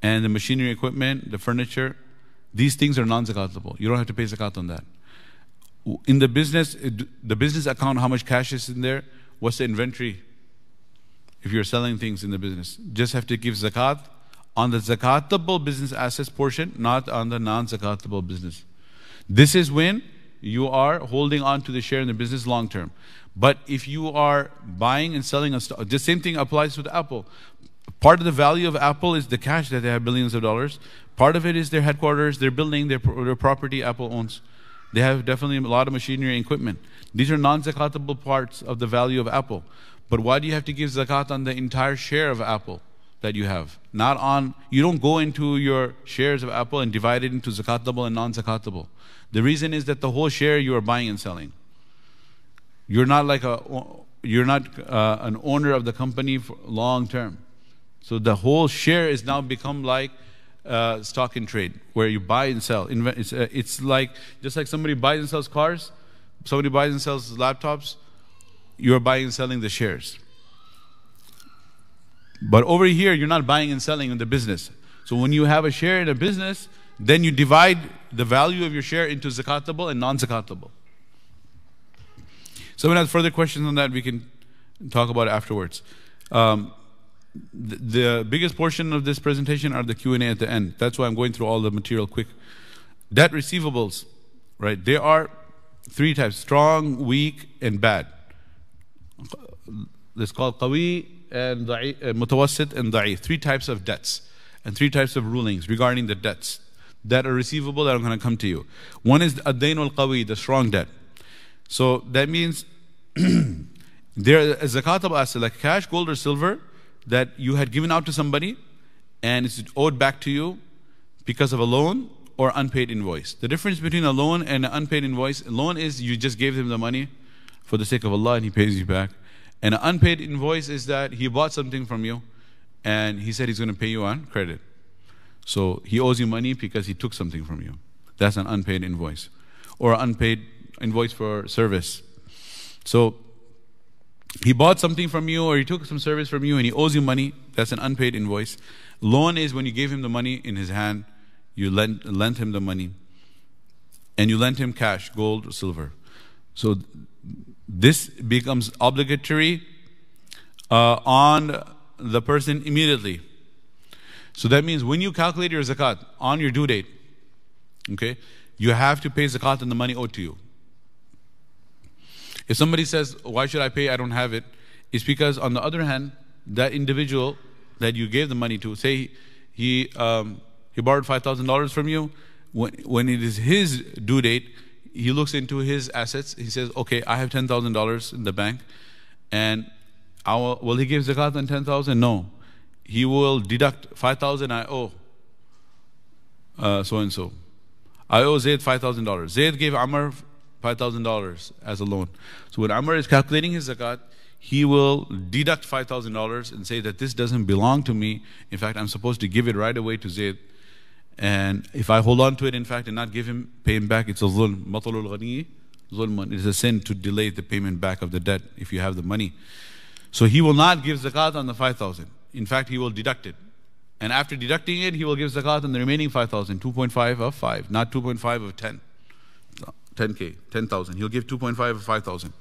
and the machinery equipment, the furniture? These things are non-zakatable. You don't have to pay zakat on that. In the business, the business account, how much cash is in there? What's the inventory? If you're selling things in the business, just have to give zakat on the zakatable business assets portion, not on the non-zakatable business. This is when you are holding on to the share in the business long term. But if you are buying and selling a stock, the same thing applies with Apple. Part of the value of Apple is the cash that they have billions of dollars. Part of it is their headquarters, their building, their, their property Apple owns. They have definitely a lot of machinery and equipment. These are non-zakatable parts of the value of Apple. But why do you have to give zakat on the entire share of Apple that you have? Not on, you don't go into your shares of Apple and divide it into zakatable and non-zakatable. The reason is that the whole share you are buying and selling. You're not like a, you're not uh, an owner of the company for long term. So the whole share is now become like uh, stock and trade, where you buy and sell. It's, uh, it's like just like somebody buys and sells cars, somebody buys and sells laptops. You're buying and selling the shares. But over here, you're not buying and selling in the business. So when you have a share in a business, then you divide the value of your share into zakatable and non-zakatable. Someone has further questions on that, we can talk about it afterwards. Um, the, biggest portion of this presentation are the Q&A at the end. That's why I'm going through all the material quick. Debt receivables, right? There are three types, strong, weak, and bad. It's called qawi and uh, mutawassit and da'if. Three types of debts and three types of rulings regarding the debts that are receivable that are going to come to you. One is ad-dain al-qawi, the strong debt. So that means there is a zakatable asset like cash, gold or silver that you had given out to somebody and it's owed back to you because of a loan or unpaid invoice. The difference between a loan and an unpaid invoice, a loan is you just gave him the money for the sake of Allah and he pays you back. And an unpaid invoice is that he bought something from you and he said he's going to pay you on credit. So he owes you money because he took something from you. That's an unpaid invoice. Or an unpaid invoice for service. So he bought something from you or he took some service from you and he owes you money. That's an unpaid invoice. Loan is when you gave him the money in his hand, you lent, lent him the money, and you lent him cash, gold, or silver. So this becomes obligatory uh, on the person immediately. So that means when you calculate your zakat on your due date, okay, you have to pay zakat on the money owed to you. If somebody says, Why should I pay? I don't have it, it's because on the other hand, that individual that you gave the money to, say he, um, he borrowed $5,000 from you, when, when it is his due date, he looks into his assets. He says, Okay, I have $10,000 in the bank, and I will, will he give zakat on 10000 No he will deduct 5,000 I owe uh, so and so. I owe Zayd $5,000. Zayd gave Amr $5,000 as a loan. So when Amr is calculating his zakat, he will deduct $5,000 and say that this doesn't belong to me. In fact, I'm supposed to give it right away to Zayd. And if I hold on to it, in fact, and not give him, pay him back, it's a zulm. Matalul ghani, Zulman. It is a sin to delay the payment back of the debt if you have the money. So he will not give zakat on the 5,000. In fact, he will deduct it. And after deducting it, he will give zakat on the remaining 5,000, 2.5 of 5, not 2.5 of 10. 10K, 10,000. He'll give 2.5 of 5,000.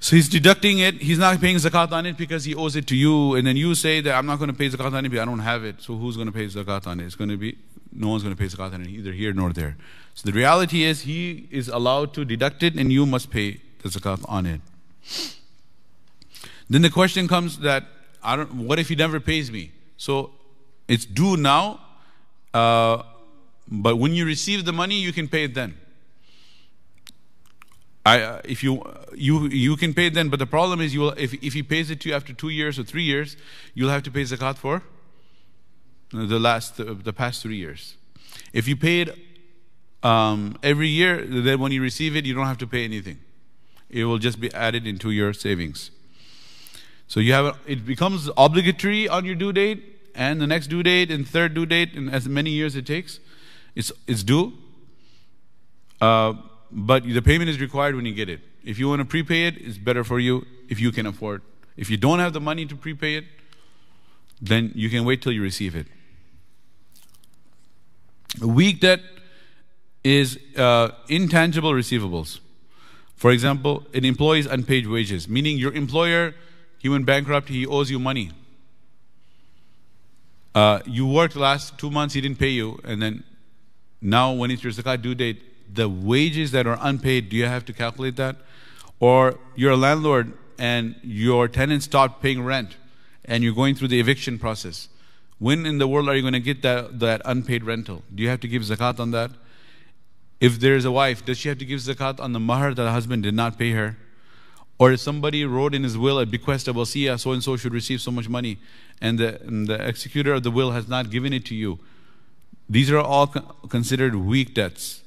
So he's deducting it. He's not paying zakat on it because he owes it to you. And then you say that I'm not going to pay zakat on it because I don't have it. So who's going to pay zakat on it? It's going to be, no one's going to pay zakat on it, either here nor there. So the reality is he is allowed to deduct it and you must pay the zakat on it. Then the question comes that, I don't, what if he never pays me? So it's due now, uh, but when you receive the money, you can pay it then. I, if you you you can pay then, but the problem is you will if if he pays it to you after two years or three years, you'll have to pay zakat for the last the past three years. If you pay it um, every year, then when you receive it, you don't have to pay anything. It will just be added into your savings. So you have a, it becomes obligatory on your due date, and the next due date, and third due date, and as many years it takes, it's it's due. Uh, but the payment is required when you get it. If you want to prepay it, it's better for you if you can afford. If you don't have the money to prepay it, then you can wait till you receive it. Weak debt is uh, intangible receivables. For example, an employee's unpaid wages, meaning your employer, he went bankrupt, he owes you money. Uh, you worked last two months, he didn't pay you, and then now when it's your zakat due date, the wages that are unpaid, do you have to calculate that? Or you're a landlord and your tenant stopped paying rent and you're going through the eviction process. When in the world are you going to get that, that unpaid rental? Do you have to give zakat on that? If there's a wife, does she have to give zakat on the mahar that the husband did not pay her? Or if somebody wrote in his will a bequest of wasiyah, uh, so and so should receive so much money, and the, and the executor of the will has not given it to you. These are all considered weak debts.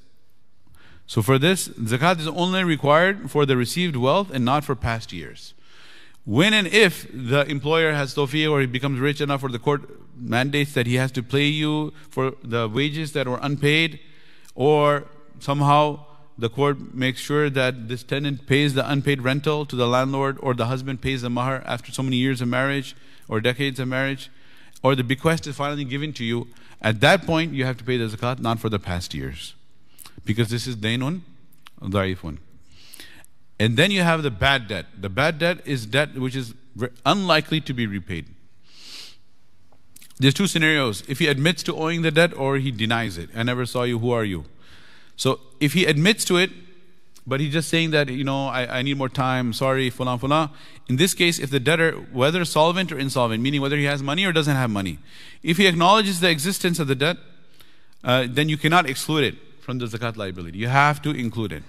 So for this, zakat is only required for the received wealth and not for past years. When and if the employer has tawfiq or he becomes rich enough or the court mandates that he has to pay you for the wages that were unpaid, or somehow the court makes sure that this tenant pays the unpaid rental to the landlord, or the husband pays the mahar after so many years of marriage or decades of marriage, or the bequest is finally given to you, at that point you have to pay the zakat, not for the past years because this is dainun da'ifun. And then you have the bad debt. The bad debt is debt which is unlikely to be repaid. There's two scenarios. If he admits to owing the debt or he denies it. I never saw you, who are you? So if he admits to it, but he's just saying that, you know, I, I need more time, sorry, fulan, fulan. In this case, if the debtor, whether solvent or insolvent, meaning whether he has money or doesn't have money, if he acknowledges the existence of the debt, uh, then you cannot exclude it from the zakat liability. You have to include it.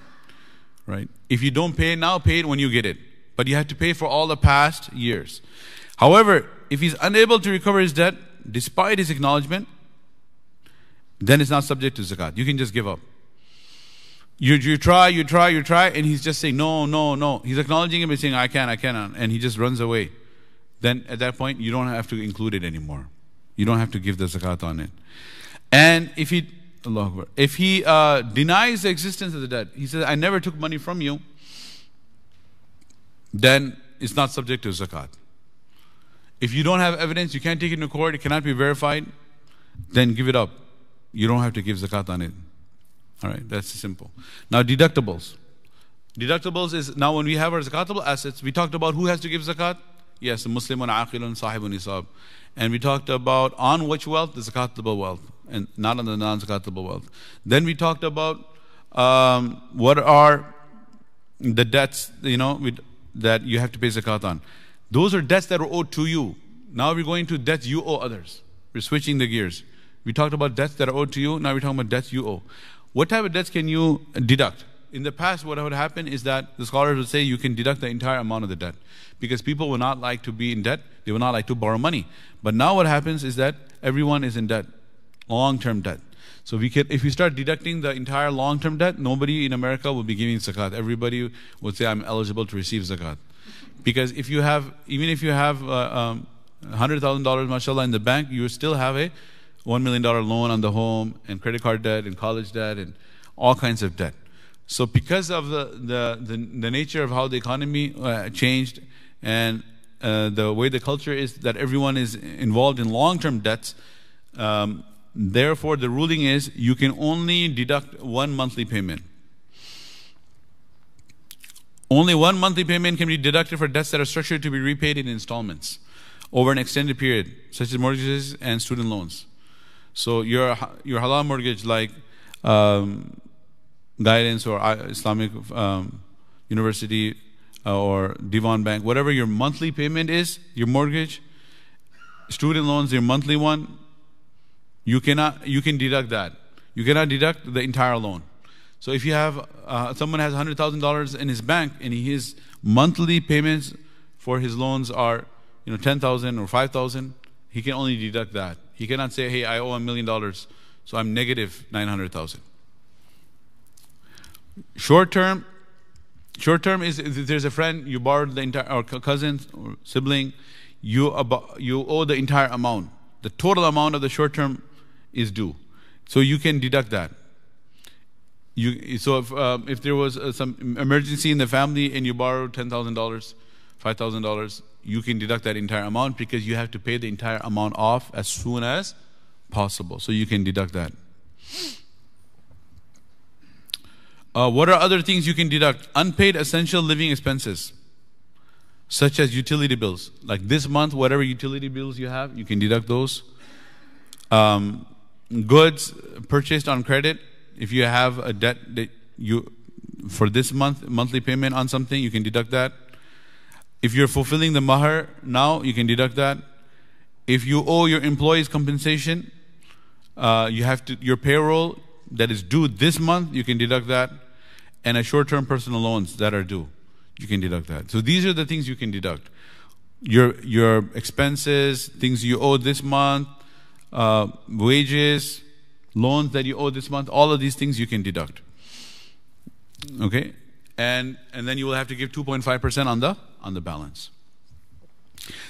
Right? If you don't pay it now, pay it when you get it. But you have to pay for all the past years. However, if he's unable to recover his debt despite his acknowledgement, then it's not subject to zakat. You can just give up. You, you try, you try, you try, and he's just saying, no, no, no. He's acknowledging him and saying, I can, I cannot. And he just runs away. Then at that point, you don't have to include it anymore. You don't have to give the zakat on it. And if he Akbar. If he uh, denies the existence of the debt, he says, I never took money from you, then it's not subject to zakat. If you don't have evidence, you can't take it to court, it cannot be verified, then give it up. You don't have to give zakat on it. All right, that's simple. Now, deductibles. Deductibles is now when we have our zakatable assets, we talked about who has to give zakat. Yes, the Muslim, Muslimun, aqilun, sahibun nisab. And we talked about on which wealth? The zakatable wealth, and not on the non zakatable wealth. Then we talked about um, what are the debts, you know, that you have to pay zakat on. Those are debts that are owed to you. Now we're going to debts you owe others. We're switching the gears. We talked about debts that are owed to you. Now we're talking about debts you owe. What type of debts can you deduct? In the past, what would happen is that the scholars would say you can deduct the entire amount of the debt because people will not like to be in debt. They will not like to borrow money. But now what happens is that everyone is in debt, long-term debt. So we can, if we start deducting the entire long-term debt, nobody in America will be giving zakat. Everybody would say, I'm eligible to receive zakat. Because if you have, even if you have uh, um, $100,000, mashallah, in the bank, you still have a $1 million loan on the home and credit card debt and college debt and all kinds of debt. So because of the, the, the, the nature of how the economy uh, changed and uh, the way the culture is that everyone is involved in long-term debts, um, therefore the ruling is you can only deduct one monthly payment. Only one monthly payment can be deducted for debts that are structured to be repaid in installments over an extended period, such as mortgages and student loans. So your your halal mortgage, like um, guidance or Islamic um, University uh, or Devon Bank, whatever your monthly payment is, your mortgage, student loans, your monthly one, you cannot you can deduct that. You cannot deduct the entire loan. So if you have uh, someone has hundred thousand dollars in his bank and his monthly payments for his loans are you know ten thousand or five thousand, he can only deduct that. He cannot say, "Hey, I owe a million dollars, so I'm negative nine hundred thousand. Short term, short term is there's a friend you borrowed the entire or cousin or sibling, you you owe the entire amount. The total amount of the short term is due, so you can deduct that. You, so if, um, if there was uh, some emergency in the family and you borrowed ten thousand dollars, five thousand dollars, you can deduct that entire amount because you have to pay the entire amount off as soon as possible. So you can deduct that. Uh, what are other things you can deduct? Unpaid essential living expenses, such as utility bills. Like this month, whatever utility bills you have, you can deduct those. Um, goods purchased on credit. If you have a debt that you for this month monthly payment on something, you can deduct that. If you're fulfilling the mahar now, you can deduct that. If you owe your employees compensation, uh, you have to your payroll that is due this month, you can deduct that and a short-term personal loans that are due. You can deduct that. So these are the things you can deduct. Your your expenses, things you owe this month, uh, wages, loans that you owe this month, all of these things you can deduct. Okay? And and then you will have to give 2.5% on the on the balance.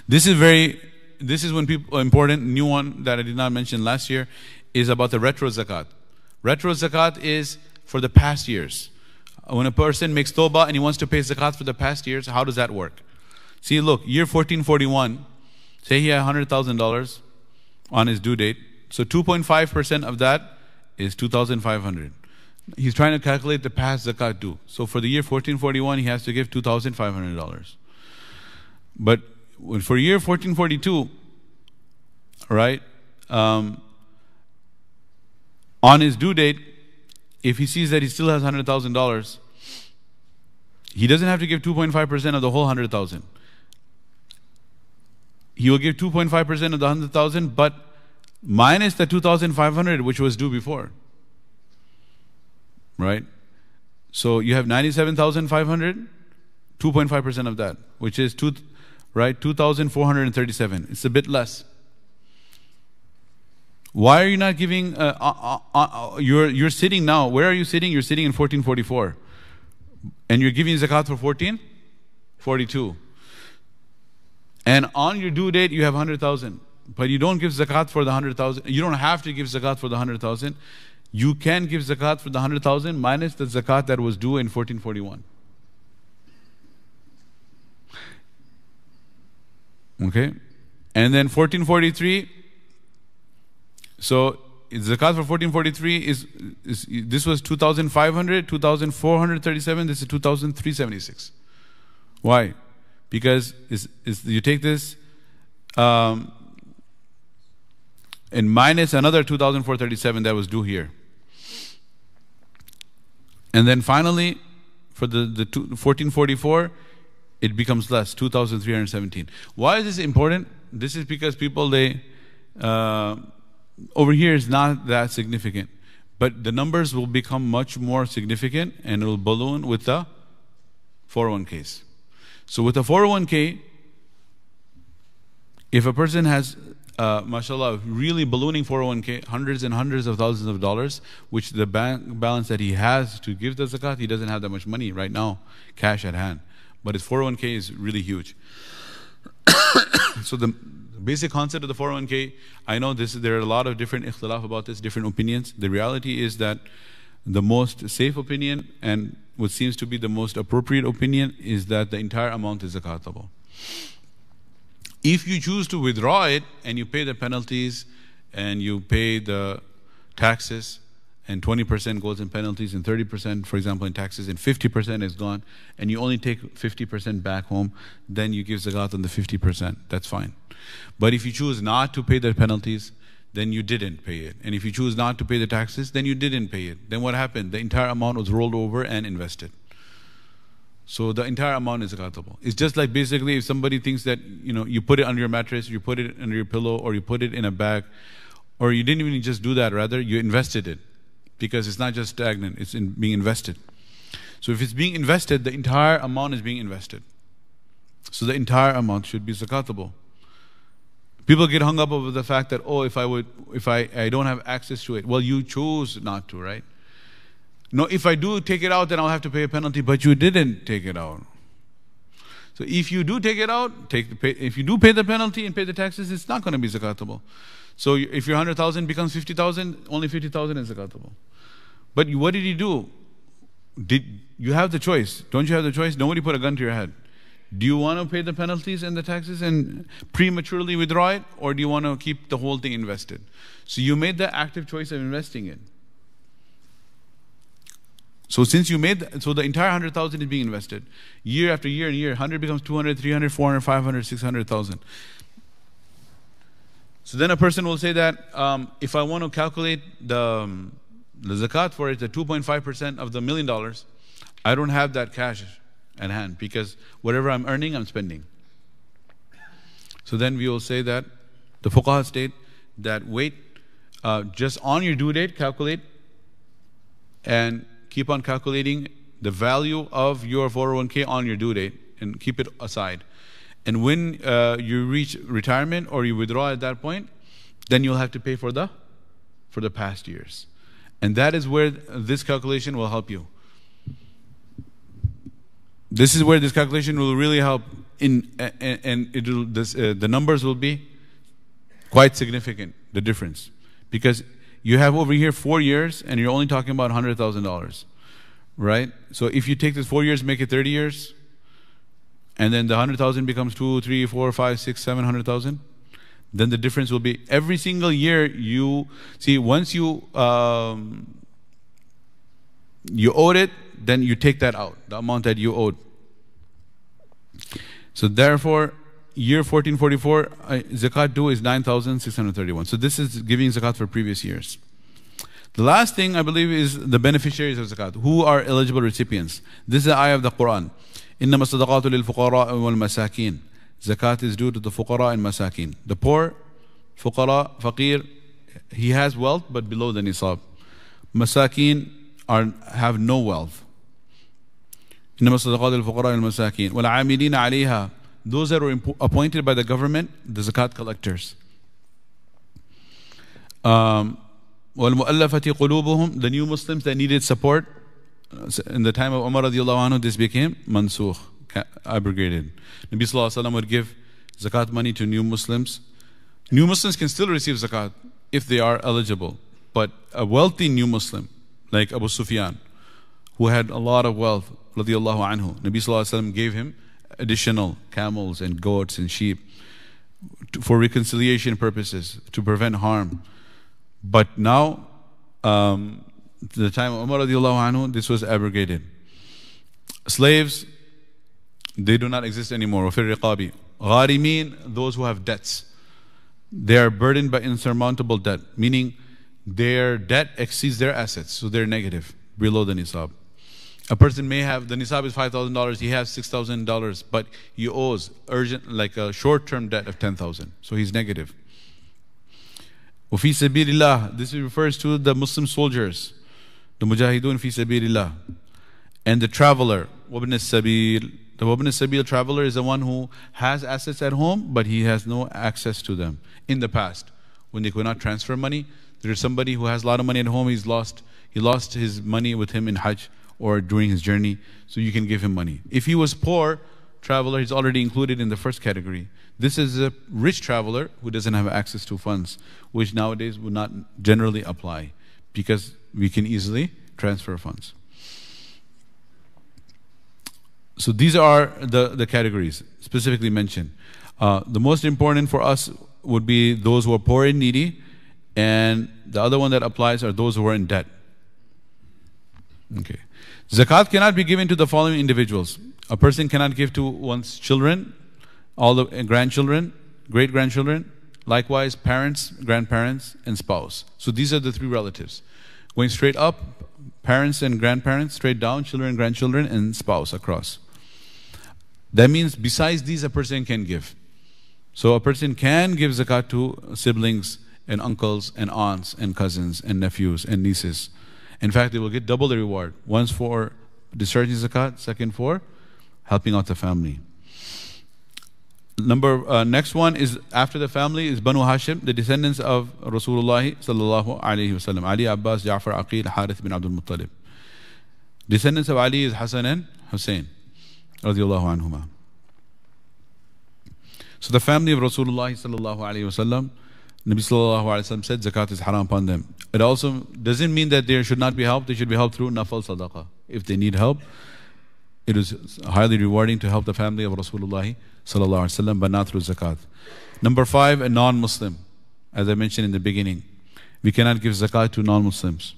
This is very this is when people important new one that I did not mention last year is about the retro zakat. Retro zakat is for the past years when a person makes tawbah and he wants to pay zakat for the past years, how does that work? See, look, year 1441, say he had $100,000 on his due date. So 2.5% of that is 2,500. He's trying to calculate the past zakat due. So for the year 1441, he has to give $2,500. But for year 1442, right, um, on his due date, if he sees that he still has $100,000, he doesn't have to give 2.5% of the whole 100,000. He will give 2.5% of the 100,000, but minus the 2,500 which was due before. Right? So you have 97,500, 2.5% of that, which is two, right, 2,437. It's a bit less. Why are you not giving? Uh, uh, uh, uh, you're you're sitting now. Where are you sitting? You're sitting in 1444, and you're giving zakat for 1442. And on your due date, you have 100,000, but you don't give zakat for the 100,000. You don't have to give zakat for the 100,000. You can give zakat for the 100,000 minus the zakat that was due in 1441. Okay? And then 1443 so zakat for 1443 is, is this was 2,500, 2,437. This is 2,376. Why? Because is is you take this um, and minus another 2,437 that was due here. And then finally, for the, the two, 1444, it becomes less, 2,317. Why is this important? This is because people, they, uh, over here is not that significant. But the numbers will become much more significant and it will balloon with the 401ks. So with a 401k, if a person has, uh, mashallah, really ballooning 401k, hundreds and hundreds of thousands of dollars, which the bank balance that he has to give the zakat, he doesn't have that much money right now, cash at hand. But his 401k is really huge. so the basic concept of the 401k, I know this, there are a lot of different ikhtilaf about this, different opinions. The reality is that the most safe opinion and what seems to be the most appropriate opinion is that the entire amount is zakatable. If you choose to withdraw it and you pay the penalties and you pay the taxes, and 20% goes in penalties, and 30%, for example, in taxes, and 50% is gone, and you only take 50% back home, then you give zakat on the 50%. That's fine. But if you choose not to pay the penalties, then you didn't pay it. And if you choose not to pay the taxes, then you didn't pay it. Then what happened? The entire amount was rolled over and invested. So the entire amount is zakatable. It's just like basically if somebody thinks that you know you put it under your mattress, you put it under your pillow, or you put it in a bag, or you didn't even just do that, rather you invested it because it's not just stagnant, it's in being invested. So if it's being invested, the entire amount is being invested. So the entire amount should be zakatable. People get hung up over the fact that, oh, if I would if I, I don't have access to it. Well, you chose not to, right? No, if I do take it out, then I'll have to pay a penalty, but you didn't take it out. So if you do take it out, take the pay, if you do pay the penalty and pay the taxes, it's not going to be zakatable. So if your 100,000 becomes 50,000, only 50,000 is zakatable. But what did you do? Did you have the choice? Don't you have the choice? Nobody put a gun to your head. Do you want to pay the penalties and the taxes and prematurely withdraw it, or do you want to keep the whole thing invested? So you made the active choice of investing it. So since you made, so the entire 100,000 is being invested. Year after year and year, 100 becomes 200, 300, 400, 500, 600,000. So then a person will say that um, if I want to calculate the, um, the zakat for it, the 2.5% of the million dollars, I don't have that cash at hand because whatever I'm earning, I'm spending. So then we will say that the fuqaha state that wait, uh, just on your due date, calculate and keep on calculating the value of your 401k on your due date and keep it aside. And when uh, you reach retirement or you withdraw at that point, then you'll have to pay for the for the past years. And that is where this calculation will help you. This is where this calculation will really help in and, and it will this, uh, the numbers will be quite significant the difference because you have over here 4 years and you're only talking about $100,000 right so if you take this 4 years make it 30 years and then the 100,000 becomes two, three, four, five, six, seven hundred thousand, then the difference will be every single year you see once you um, you owed it, then you take that out, the amount that you owed. So therefore, year 1444, uh, zakat due is 9,631. So this is giving zakat for previous years. The last thing I believe is the beneficiaries of zakat. Who are eligible recipients? This is the ayah of the Quran. إنما الصدقات للفقراء والمساكين Zakat is due to the fuqara and masakin. The poor, fuqara, faqir, he has wealth but below the nisab. Masakin are, have no wealth. إنما الصدقات للفقراء والمساكين والعاملين عليها those that are appointed by the government, the zakat collectors. Um, والمؤلفة قلوبهم the new Muslims that needed support in the time of Umar radiallahu anhu, this became mansukh, abrogated. Nabi sallallahu would give zakat money to new Muslims. New Muslims can still receive zakat if they are eligible. But a wealthy new Muslim, like Abu Sufyan, who had a lot of wealth, radiallahu anhu, Nabi sallallahu gave him additional camels and goats and sheep for reconciliation purposes, to prevent harm. But now, um, the time of Umar radiallahu anhu, this was abrogated. Slaves, they do not exist anymore. وَفِي الرِّقَابِ غَارِمِينَ Those who have debts. They are burdened by insurmountable debt, meaning their debt exceeds their assets, so they're negative, below the nisab. A person may have, the nisab is $5,000, he has $6,000, but he owes urgent, like a short-term debt of 10000 so he's negative. وفي سبيل الله, this refers to the Muslim soldiers the mujahidun fi sabilillah, and the traveler, wabn sabil. The wabn sabil traveler is the one who has assets at home, but he has no access to them. In the past, when they could not transfer money, there's somebody who has a lot of money at home. He's lost. He lost his money with him in Hajj or during his journey, so you can give him money. If he was poor traveler, he's already included in the first category. This is a rich traveler who doesn't have access to funds, which nowadays would not generally apply because we can easily transfer funds. So these are the, the categories specifically mentioned. Uh, the most important for us would be those who are poor and needy, and the other one that applies are those who are in debt. Okay. Zakat cannot be given to the following individuals. A person cannot give to one's children, all the uh, grandchildren, great grandchildren, likewise parents, grandparents, and spouse. So these are the three relatives. Going straight up, parents and grandparents, straight down, children, and grandchildren, and spouse across. That means besides these, a person can give. So a person can give zakat to siblings and uncles and aunts and cousins and nephews and nieces. In fact, they will get double the reward. Once for discharging zakat, second for helping out the family. Number uh, next one is after the family is Banu Hashim, the descendants of Rasulullah sallallahu alaihi wasallam. Ali, Abbas, Ja'far, Aqil, Harith bin Abdul Muttalib. Descendants of Ali is Hassan and Hussein, radiallahu anhuma. So the family of Rasulullah sallallahu alaihi wasallam, Nabi sallallahu alaihi wasallam said zakat is haram upon them. It also doesn't mean that they should not be helped. They should be helped through nafal sadaqah. If they need help, it is highly rewarding to help the family of Rasulullah sallallahu alaihi wasallam, but not through zakat. Number five, a non-Muslim. As I mentioned in the beginning, we cannot give zakat to non-Muslims.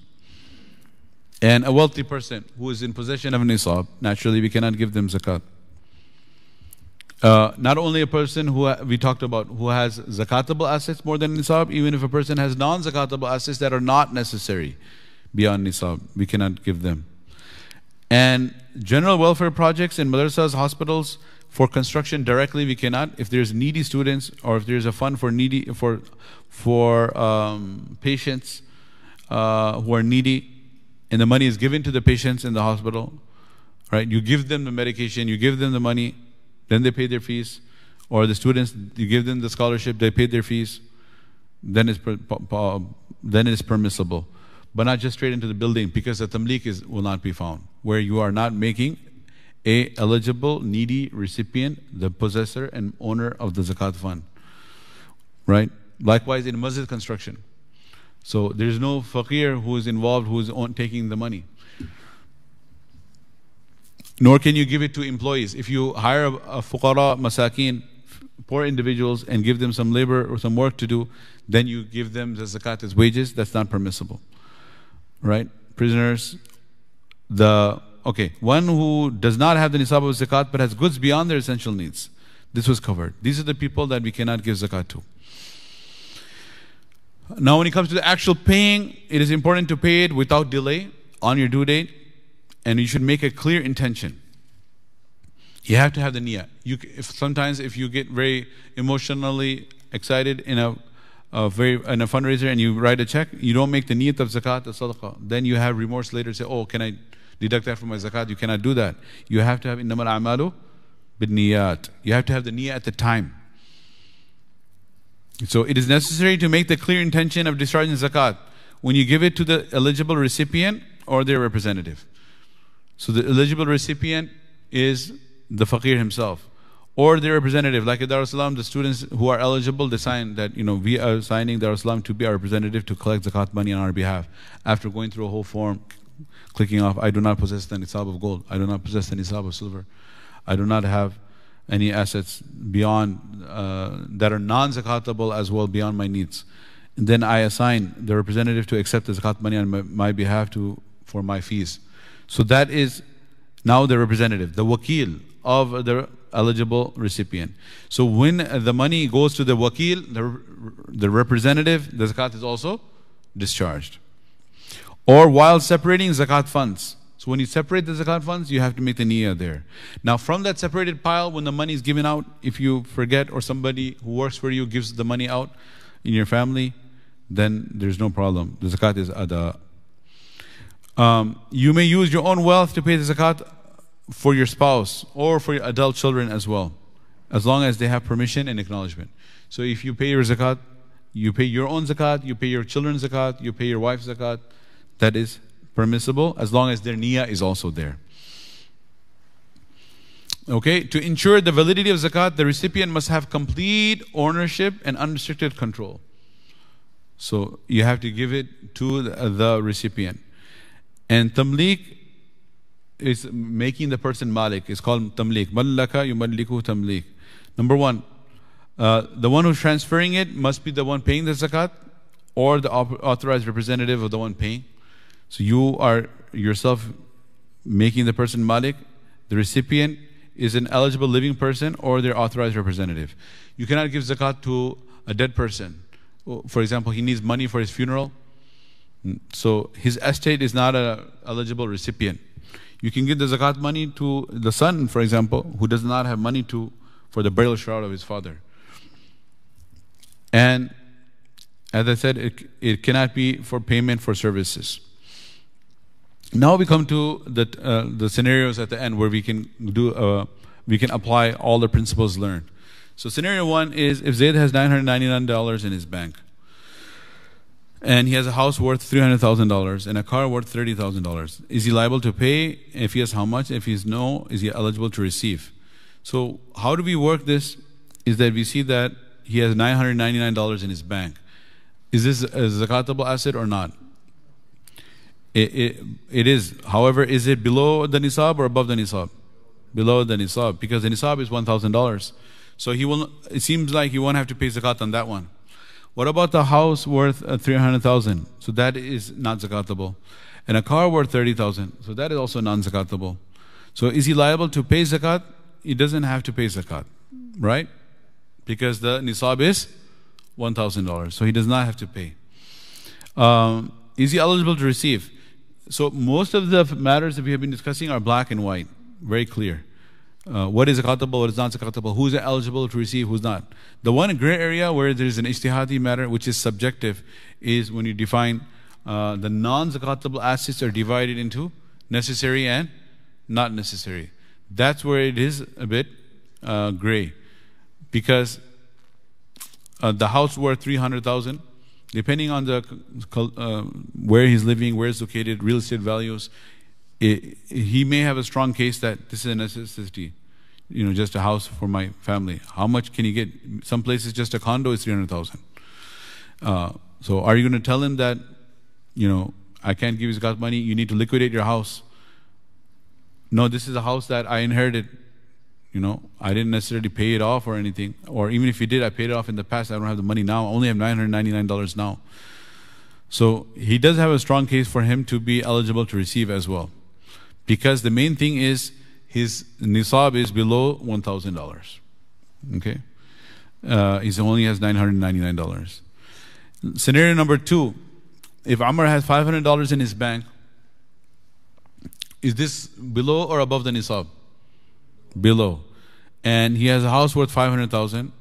And a wealthy person who is in possession of an nisab, naturally we cannot give them zakat. Uh, not only a person who we talked about who has zakatable assets more than nisab, even if a person has non-zakatable assets that are not necessary beyond nisab, we cannot give them. And general welfare projects in madrasas, hospitals, for construction directly we cannot. If there's needy students or if there's a fund for needy for for um, patients uh, who are needy, and the money is given to the patients in the hospital, right? You give them the medication, you give them the money, then they pay their fees, or the students you give them the scholarship, they pay their fees, then it's then it's permissible, but not just straight into the building because the tamlik is will not be found. Where you are not making a eligible needy recipient the possessor and owner of the zakat fund. Right? Likewise in masjid construction. So there is no faqir who is involved who is taking the money nor can you give it to employees if you hire a, a fuqara masakin poor individuals and give them some labor or some work to do then you give them the zakat as wages that's not permissible right prisoners the okay, one who does not have the nisab of zakat but has goods beyond their essential needs. This was covered. These are the people that we cannot give zakat to. Now, when it comes to the actual paying, it is important to pay it without delay on your due date, and you should make a clear intention. You have to have the niyyah. You, if sometimes if you get very emotionally excited in a, a very in a fundraiser and you write a check, you don't make the niyyat of zakat or sadaqah. Then you have remorse later. Say, oh, can I deduct that from my zakat. You cannot do that. You have to have innamal amalu niyat. You have to have the niyyah at the time. So it is necessary to make the clear intention of discharging zakat when you give it to the eligible recipient or their representative. So the eligible recipient is the faqir himself or their representative. Like at Dar the students who are eligible, they sign that, you know, we are signing Dar Salam to be our representative to collect zakat money on our behalf after going through a whole form, clicking off, I do not possess any nisab of gold. I do not possess any nisab of silver. I do not have any assets beyond uh, that are non-zakatable as well beyond my needs. And then I assign the representative to accept the zakat money on my, my behalf to for my fees. So that is now the representative, the wakil of the eligible recipient. So when the money goes to the wakil, the, the representative, the zakat is also discharged or while separating zakat funds. So when you separate the zakat funds, you have to make the niyyah there. Now from that separated pile, when the money is given out, if you forget or somebody who works for you gives the money out in your family, then there's no problem. The zakat is ada. Um, you may use your own wealth to pay the zakat for your spouse or for your adult children as well, as long as they have permission and acknowledgement. So if you pay your zakat, you pay your own zakat, you pay your children's zakat, you pay your wife's zakat, that is permissible as long as their niyyah is also there. Okay, to ensure the validity of zakat, the recipient must have complete ownership and unrestricted control. So you have to give it to the, the recipient. And tamlik is making the person malik. It's called tamlik. Mallaka yumalliku tamlik. Number one, uh, the one who's transferring it must be the one paying the zakat or the authorized representative of the one paying. So you are yourself making the person malik. The recipient is an eligible living person or their authorized representative. You cannot give zakat to a dead person. For example, he needs money for his funeral. So his estate is not an eligible recipient. You can give the zakat money to the son, for example, who does not have money to for the burial shroud of his father. And as I said, it, it cannot be for payment for services. Now we come to the, uh, the scenarios at the end where we can do uh, we can apply all the principles learned. So scenario one is if Zaid has $999 in his bank and he has a house worth $300,000 and a car worth $30,000, is he liable to pay? If yes, how much? If he's no, is he eligible to receive? So how do we work this? Is that we see that he has $999 in his bank. Is this a zakatable asset or not? It, it, it is. However, is it below the nisab or above the nisab? Below the nisab, because the nisab is $1,000. So he will. It seems like he won't have to pay zakat on that one. What about the house worth uh, 300,000? So that is not zakatable. And a car worth 30,000. So that is also non-zakatable. So is he liable to pay zakat? He doesn't have to pay zakat, right? Because the nisab is $1,000. So he does not have to pay. Um, is he eligible to receive? So most of the matters that we have been discussing are black and white, very clear. Uh, what is zakatable, what is not zakatable, who's eligible to receive, who's not. The one gray area where there is an ijtihadi matter, which is subjective, is when you define uh, the non-zakatable assets are divided into necessary and not necessary. That's where it is a bit uh, gray, because uh, the house worth three hundred thousand, depending on the uh, where he's living, where it's located, real estate values, it, he may have a strong case that this is a necessity. You know, just a house for my family. How much can he get? Some places just a condo is three hundred thousand. Uh, so, are you going to tell him that, you know, I can't give you zakat money? You need to liquidate your house. No, this is a house that I inherited. You know, I didn't necessarily pay it off or anything. Or even if you did, I paid it off in the past. I don't have the money now. I only have $999 now. So he does have a strong case for him to be eligible to receive as well. Because the main thing is his nisab is below $1,000. Okay? Uh, he only has $999. Scenario number two if Amr has $500 in his bank, is this below or above the nisab? Below. And he has a house worth 500,000.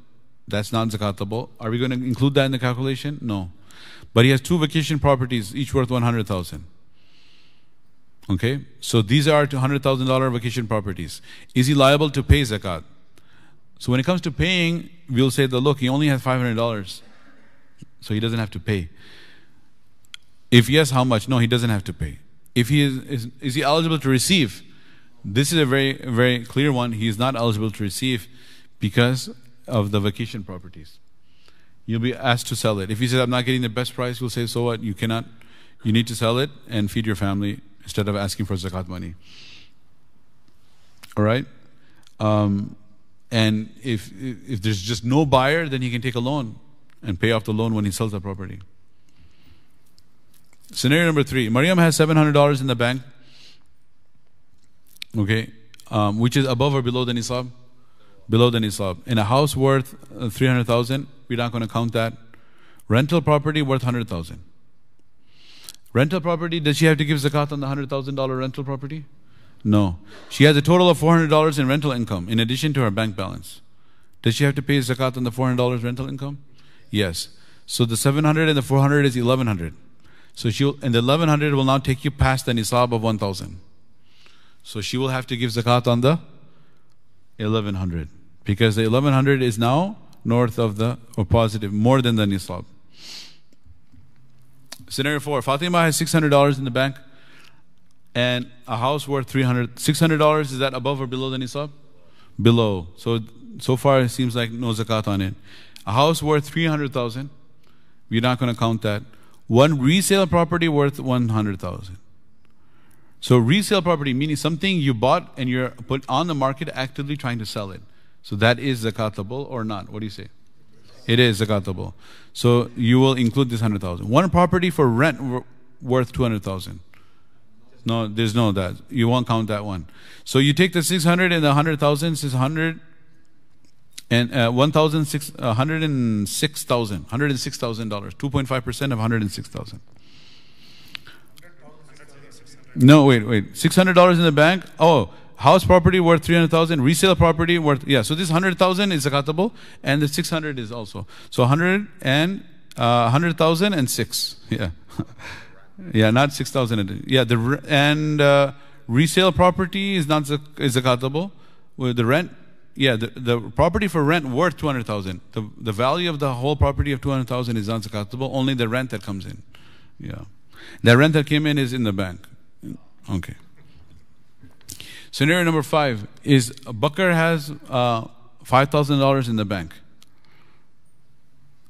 That's non zakatable. Are we going to include that in the calculation? No. But he has two vacation properties, each worth 100,000. Okay? So these are $200,000 vacation properties. Is he liable to pay zakat? So when it comes to paying, we'll say that look, he only has $500. So he doesn't have to pay. If yes, how much? No, he doesn't have to pay. If he is, is, is he eligible to receive? This is a very, very clear one. He is not eligible to receive because of the vacation properties. You'll be asked to sell it. If he says, I'm not getting the best price, we'll say, so what? You cannot, you need to sell it and feed your family instead of asking for zakat money. All right? Um, and if, if there's just no buyer, then he can take a loan and pay off the loan when he sells the property. Scenario number three Mariam has $700 in the bank, okay, um, which is above or below the nisab? Below the nisab. In a house worth uh, 300000 we're not going to count that. Rental property worth 100000 Rental property, does she have to give zakat on the $100,000 rental property? No. She has a total of $400 in rental income in addition to her bank balance. Does she have to pay zakat on the $400 rental income? Yes. So the 700 and the 400 is 1100. So she and the 1100 will now take you past the nisab of 1000. So she will have to give zakat on the 1100 because the 1100 is now north of the or positive more than the nisab. Scenario 4 Fatima has $600 in the bank and a house worth 300 $600 is that above or below the nisab? Below. So so far it seems like no zakat on it. A house worth 300,000 we're not going to count that. One resale property worth 100,000. So resale property meaning something you bought and you're put on the market actively trying to sell it. So that is zakatable or not? What do you say? It is zakatable. So you will include this 100,000. One property for rent worth 200,000. No, there's no that. You won't count that one. So you take the 600 and the 100,000 is 100 and uh, 1,006, uh, 106,000, $106,000, 2.5% of 106,000. No, wait, wait. $600 in the bank. Oh, house property worth 300,000, resale property worth, yeah. So this 100,000 is zakatable and the 600 is also. So 100 and uh, 100,000 and 6. Yeah. yeah, not 6,000. Yeah, the, and uh, resale property is not is zakatable. With the rent, yeah, the, the property for rent worth 200,000. The, the value of the whole property of 200,000 is not zakatable, only the rent that comes in. Yeah. The rent that came in is in the bank. Okay. Scenario number five is Bakr has uh, $5,000 in the bank.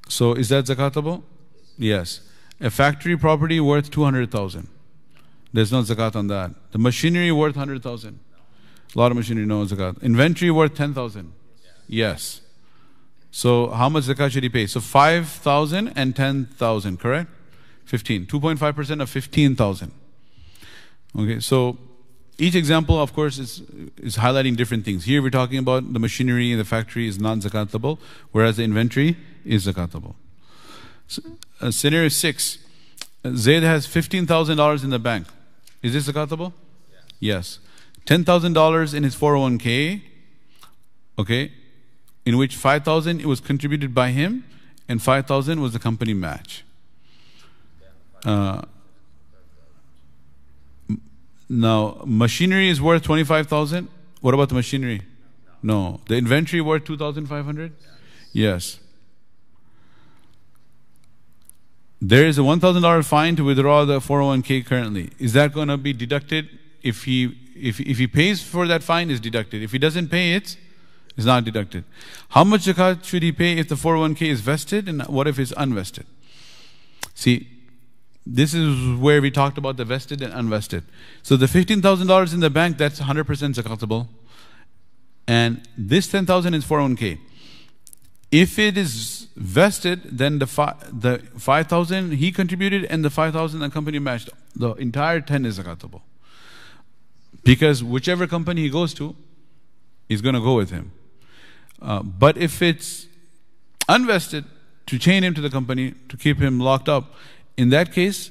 So is that zakatable? Yes. A factory property worth 200,000. There's no zakat on that. The machinery worth 100,000. A lot of machinery, no zakat. Inventory worth 10,000. Yes. So how much zakat should he pay? So 5,000 and 10,000, correct? 15. 2.5% of 15,000. Okay, so each example, of course, is, is highlighting different things. Here we're talking about the machinery in the factory is non-zakatable, whereas the inventory is zakatable. So, uh, scenario six, Zayd has $15,000 in the bank. Is this zakatable? Yeah. Yes. $10,000 in his 401k, okay, in which 5,000 it was contributed by him and 5,000 was the company match. Uh, now, machinery is worth 25,000. What about the machinery? No. The inventory worth 2,500? Yes. There is a $1,000 fine to withdraw the 401k currently. Is that going to be deducted? If he, if, if he pays for that fine, is deducted. If he doesn't pay it, it's not deducted. How much zakat should he pay if the 401k is vested and what if it's unvested? See, this is where we talked about the vested and unvested. So the $15,000 in the bank, that's 100% zakatable. And this 10,000 is 401k. If it is vested, then the, fi- the 5,000 he contributed and the 5,000 the company matched. The entire 10 is zakatable. Because whichever company he goes to, he's going to go with him. Uh, but if it's unvested, to chain him to the company, to keep him locked up, in that case,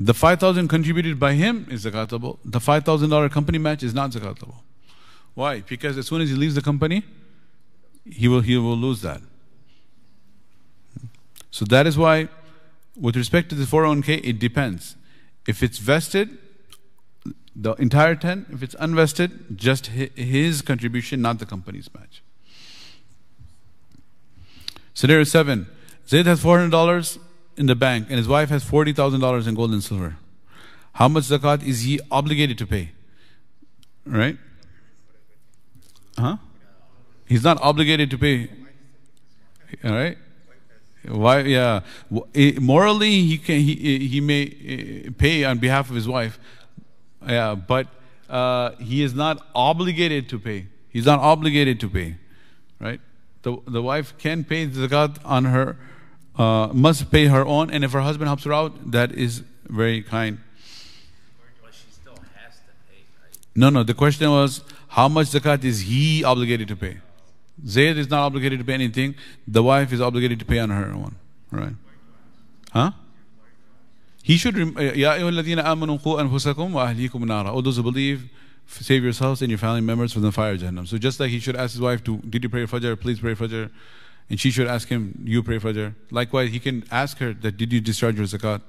the 5,000 contributed by him is zakatable. The $5,000 company match is not zakatable. Why? Because as soon as he leaves the company, he will, he will lose that. So that is why, with respect to the 401k, it depends. If it's vested, the entire 10, if it's unvested, just his contribution, not the company's match. Scenario 7. Zayd has $400 in the bank and his wife has $40,000 in gold and silver, how much zakat is he obligated to pay? Right? Huh? He's not obligated to pay. All right? Why? Yeah. Morally, he can. He he may eh, pay on behalf of his wife. Yeah, but uh, he is not obligated to pay. He's not obligated to pay. Right? The the wife can pay zakat on her uh, must pay her own, and if her husband helps her out, that is very kind. No, no. The question was, how much zakat is he obligated to pay? Zayd is not obligated to pay anything. The wife is obligated to pay on her own. Right? Huh? He should. Ya ayyuhalladhina amanu qu anfusakum wa ahlikum nara. All those who believe, save yourselves and your family members from the fire of Jahannam. So just like he should ask his wife to, did you pray Fajr? Please pray Fajr. And she should ask him, You pray Fajr. Likewise, he can ask her that did you discharge your zakat?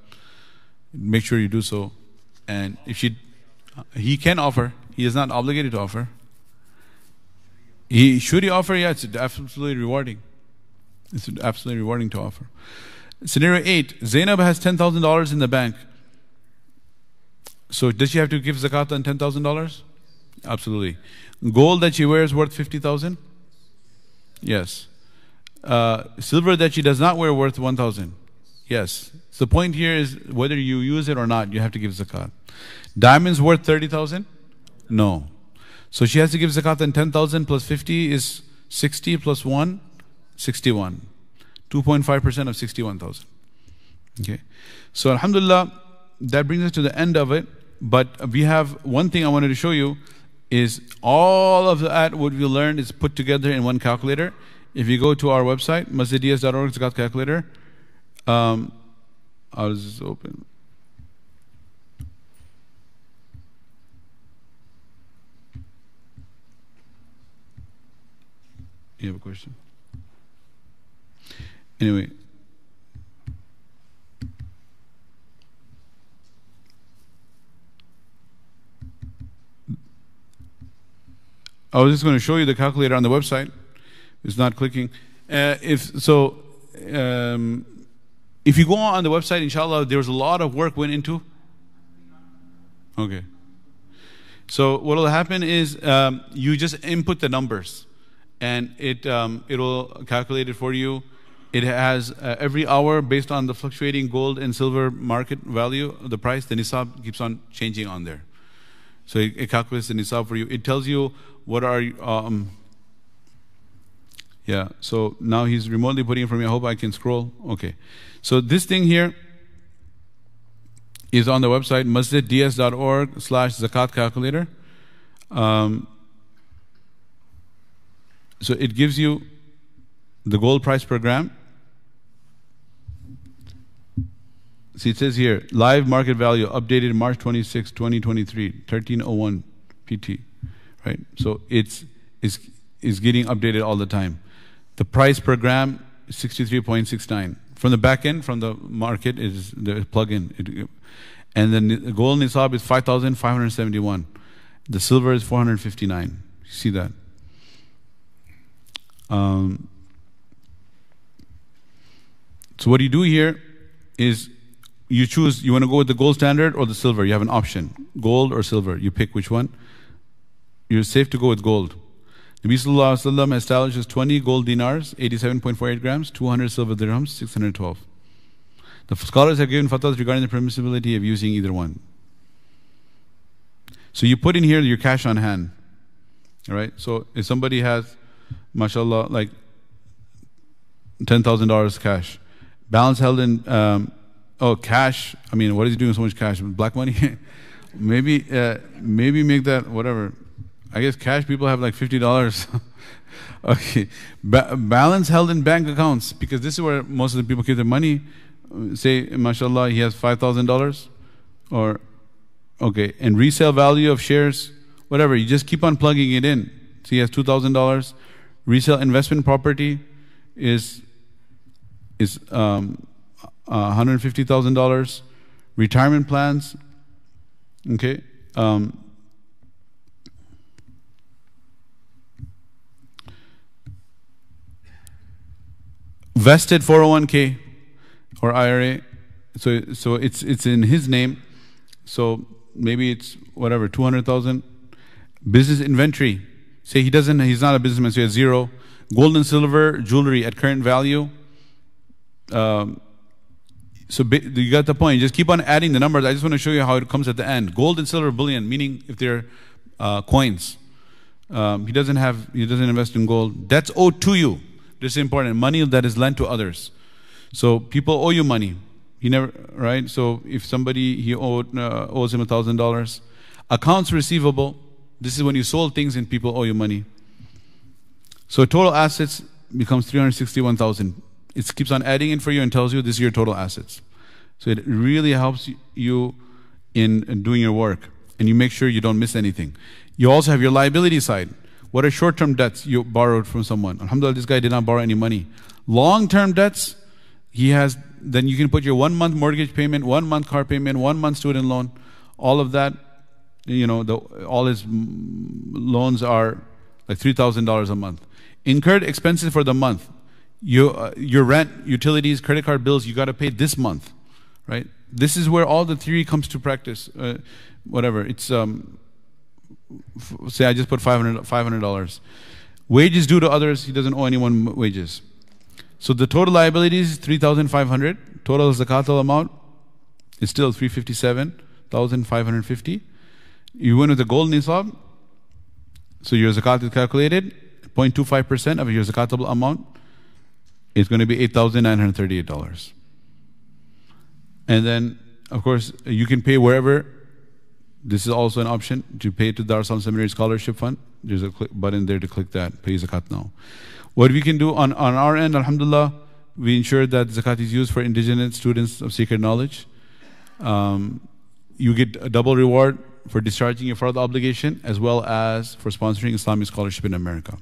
Make sure you do so. And if she he can offer, he is not obligated to offer. He should he offer? Yeah, it's absolutely rewarding. It's absolutely rewarding to offer. Scenario eight: Zainab has ten thousand dollars in the bank. So does she have to give zakat on ten thousand dollars? Absolutely. Gold that she wears worth fifty thousand? Yes uh, silver that she does not wear worth 1,000. Yes. So the point here is whether you use it or not, you have to give zakat. Diamonds worth 30,000? No. So she has to give zakat and 10,000 plus 50 is 60 plus 1, 61. 2.5% of 61,000. Okay. So alhamdulillah, that brings us to the end of it. But we have one thing I wanted to show you is all of that what we learned is put together in one calculator. If you go to our website, masjids.org zakat calculator, um, I'll just open. You have a question? Anyway. I was just going to show you the calculator on the website. It's not clicking. Uh, if so, um, if you go on the website, inshallah, there's a lot of work went into. Okay. So what will happen is um, you just input the numbers and it um, it will calculate it for you. It has uh, every hour based on the fluctuating gold and silver market value, the price. The nisab keeps on changing on there, so it, it calculates the nisab for you. It tells you what are um, yeah. So now he's remotely putting it for me. I hope I can scroll. Okay. So this thing here is on the website masjidds.org slash zakat calculator. Um, so it gives you the gold price per gram. See, it says here live market value updated March 26, 2023, 1301 PT. Right? So it's, it's, it's getting updated all the time. The price per gram is 63.69. From the back end, from the market, is the plug-in. And then the gold nisab is 5,571. The silver is 459. You see that? Um, so what you do here is you choose, you want to go with the gold standard or the silver. You have an option, gold or silver. You pick which one. You're safe to go with gold. Nabi Sallallahu Alaihi Wasallam establishes 20 gold dinars, 87.48 grams, 200 silver dirhams, 612. The scholars have given fatwas regarding the permissibility of using either one. So you put in here your cash on hand. All right? So if somebody has mashallah, like $10,000 cash. Balance held in, um, oh, cash. I mean, what is he doing with so much cash? Black money? maybe, uh, maybe make that whatever. I guess cash people have like $50. okay. Ba- balance held in bank accounts because this is where most of the people keep their money. Say, mashallah, he has $5,000 or, okay, and resale value of shares, whatever. You just keep on plugging it in. So he has $2,000 Resale investment property is is um, uh, $150,000. Retirement plans, okay. Um, vested 401k or IRA. So so it's it's in his name. So maybe it's whatever 200,000 business inventory Say he doesn't, he's not a businessman, so he has zero. Gold and silver, jewelry at current value. Um, so you got the point. Just keep on adding the numbers. I just want to show you how it comes at the end. Gold and silver bullion, meaning if they're uh, coins. Um, he doesn't have, he doesn't invest in gold. That's owed to you. This is important. Money that is lent to others. So people owe you money. He never, right? So if somebody he owed uh, owes him a thousand dollars, accounts receivable. This is when you sold things and people owe you money. So total assets becomes 361,000. It keeps on adding in for you and tells you this is your total assets. So it really helps you in, in doing your work and you make sure you don't miss anything. You also have your liability side. What are short-term debts you borrowed from someone? Alhamdulillah, this guy did not borrow any money. Long-term debts, he has, then you can put your one month mortgage payment, one month car payment, one month student loan, all of that you know, the, all his loans are like $3,000 a month. Incurred expenses for the month. You, uh, your rent, utilities, credit card bills, you got to pay this month, right? This is where all the theory comes to practice. Uh, whatever. It's, um, say I just put $500, $500. Wages due to others, he doesn't owe anyone wages. So the total liabilities is 3,500 total zakatable amount is still 357,550. You went with the gold nisab, so your zakat is calculated, 0.25% of your zakatable amount is going to be $8,938. And then, of course, you can pay wherever. This is also an option to pay to Dar Seminary Scholarship Fund. There's a button there to click that, pay zakat now. What we can do on, on our end, alhamdulillah, we ensure that zakat is used for indigenous students of sacred knowledge. Um, you get a double reward for discharging your fard obligation as well as for sponsoring Islamic scholarship in America.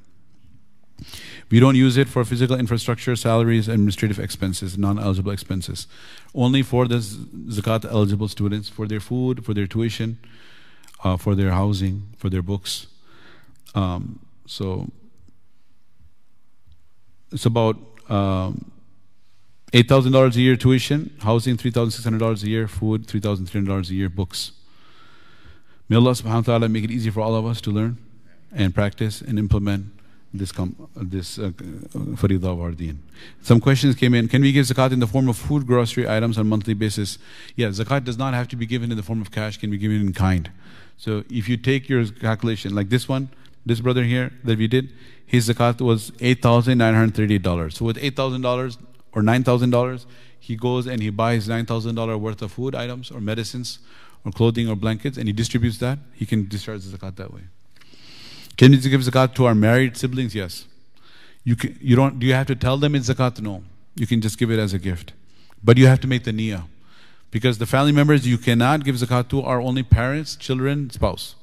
We don't use it for physical infrastructure, salaries, administrative expenses, non-eligible expenses. Only for the zakat eligible students, for their food, for their tuition, uh, for their housing, for their books. Um, so it's about um, $8,000 a year tuition, housing $3,600 a year, food $3,300 a year, books. May Allah subhanahu wa ta'ala make it easy for all of us to learn and practice and implement this com- this uh, faridah of our. Some questions came in. Can we give zakat in the form of food, grocery items on monthly basis? Yeah, zakat does not have to be given in the form of cash, can be given in kind. So if you take your calculation, like this one, this brother here that we did, his zakat was $8,938. So with $8,000 or $9,000, he goes and he buys $9,000 worth of food items or medicines or clothing or blankets and he distributes that. He can discharge the zakat that way. Can we give zakat to our married siblings? Yes. You, can, you don't, do you have to tell them it's zakat? No. You can just give it as a gift. But you have to make the niyyah. Because the family members you cannot give zakat to are only parents, children, spouse.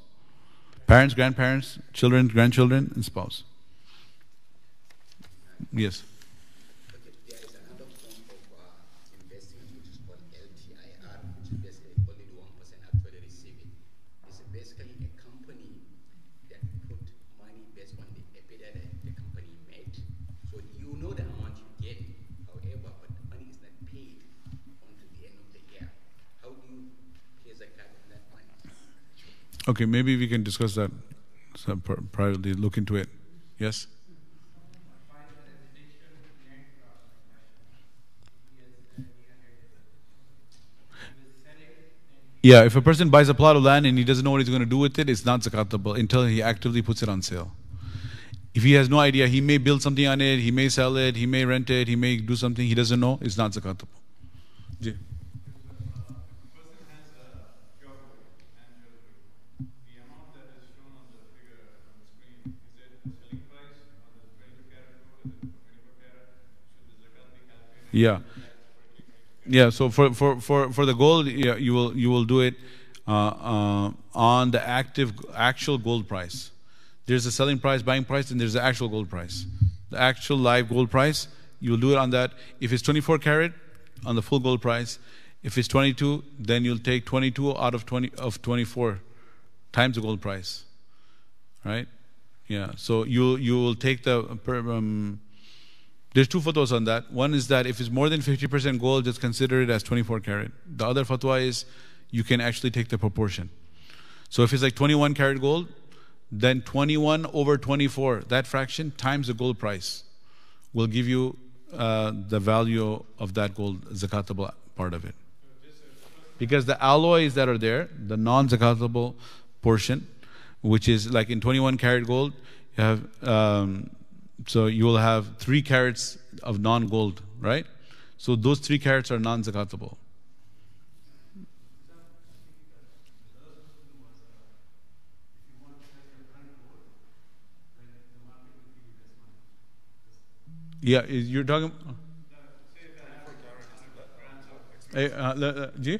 Parents, grandparents, children, grandchildren, and spouse. Yes. Okay, maybe we can discuss that privately, look into it. Yes? Yeah, if a person buys a plot of land and he doesn't know what he's going to do with it, it's not zakatable until he actively puts it on sale. If he has no idea, he may build something on it, he may sell it, he may rent it, he may do something he doesn't know, it's not zakatable. Yeah. Yeah. Yeah, so for, for, for, for the gold, yeah, you will you will do it uh, uh, on the active actual gold price. There's a selling price, buying price, and there's the actual gold price. The actual live gold price, you will do it on that. If it's 24 karat, on the full gold price. If it's 22, then you'll take 22 out of 20 of 24 times the gold price, right? Yeah. So you you will take the um, there's two fatwas on that. One is that if it's more than 50% gold, just consider it as 24 karat. The other fatwa is you can actually take the proportion. So if it's like 21 karat gold, then 21 over 24, that fraction times the gold price will give you uh, the value of that gold zakatable part of it. Because the alloys that are there, the non zakatable portion, which is like in 21 karat gold, you have um, so you will have three carats of non-gold, right? So those three carats are non-zakatable. Yeah, you're talking. Hey, uh, uh, Ji?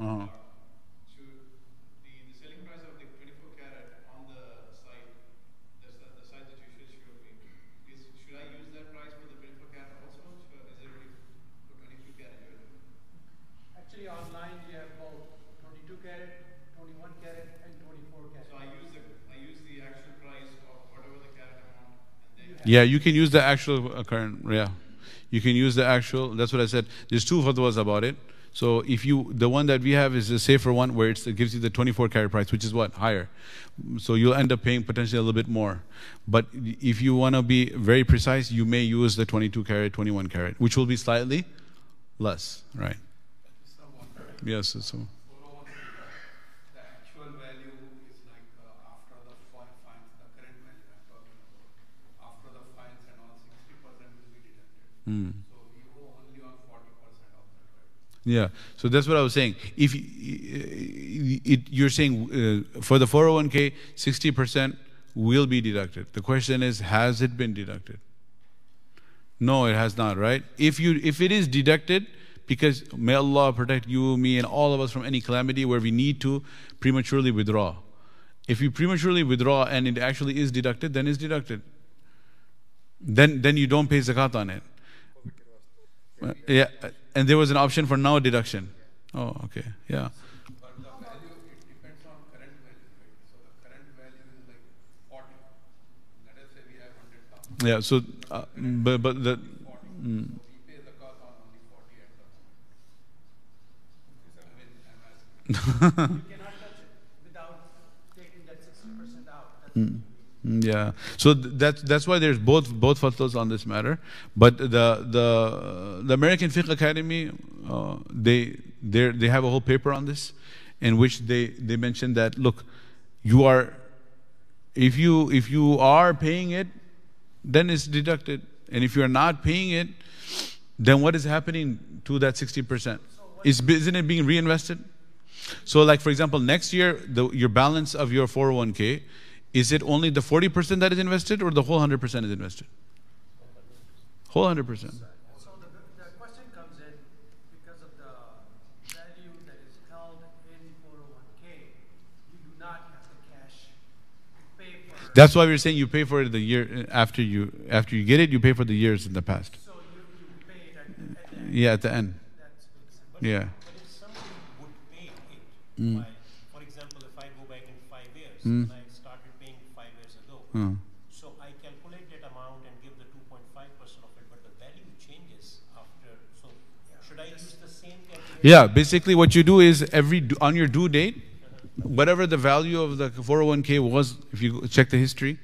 Uh-huh. Yeah, you can use the actual uh, current. Yeah, you can use the actual. That's what I said. There's two fatwas about it. So if you, the one that we have is a safer one where it gives you the 24 carat price, which is what higher. So you'll end up paying potentially a little bit more. But if you want to be very precise, you may use the 22 carat, 21 carat, which will be slightly less, right? Yes. So. The actual value is like uh, after the fi- fines, the current value I'm talking about. After the fines and all, sixty percent will be deducted. Hmm. So we owe only on forty percent of that, right? Yeah. So that's what I was saying. If it, you're saying uh, for the 401k, 60% will be deducted. The question is, has it been deducted? No, it has not, right? If you if it is deducted, because may Allah protect you, me, and all of us from any calamity where we need to prematurely withdraw. If you prematurely withdraw and it actually is deducted, then it's deducted. Then then you don't pay zakat on it. Uh, yeah, and there was an option for now deduction. Oh, okay, yeah. But the value, it depends on current value, right? So the current value is like forty. Let us say we have hundred thousand. Yeah, so, uh, but, but the, Forty. mm, So we pay the cost on only forty at the moment. I mean, I'm asking. You cannot touch it without taking that sixty percent out. That's mm, yeah. So th- that's, why there's both, both fatwas on this matter. But the, the, the American Fiqh Academy, uh, they, they they have a whole paper on this in which they, they mention that, look, you are, if you, if you are paying it, then it's deducted. And if you're not paying it, then what is happening to that 60%? Is, isn't it being reinvested? So, like for example, next year, the, your balance of your 401k, is it only the 40% that is invested or the whole 100% is invested? Whole 100%. So the, the question comes in because of the value that is held in four oh one K, you do not have the cash to pay for. That's why we're saying you pay for it the year after you after you get it, you pay for the years in the past. So you, you pay it at, at the end, Yeah, at the end. that's makes sense. Yeah. But if somebody would pay it, Mm. by, for example, if I go back in five years, Mm. and I started paying five Uh, so I calculate that amount and give the two point five percent of it, but the value changes after, so should I use the same calculation? Yeah, basically what you do is every on your due date, whatever the value of the 401k was, if you check the history,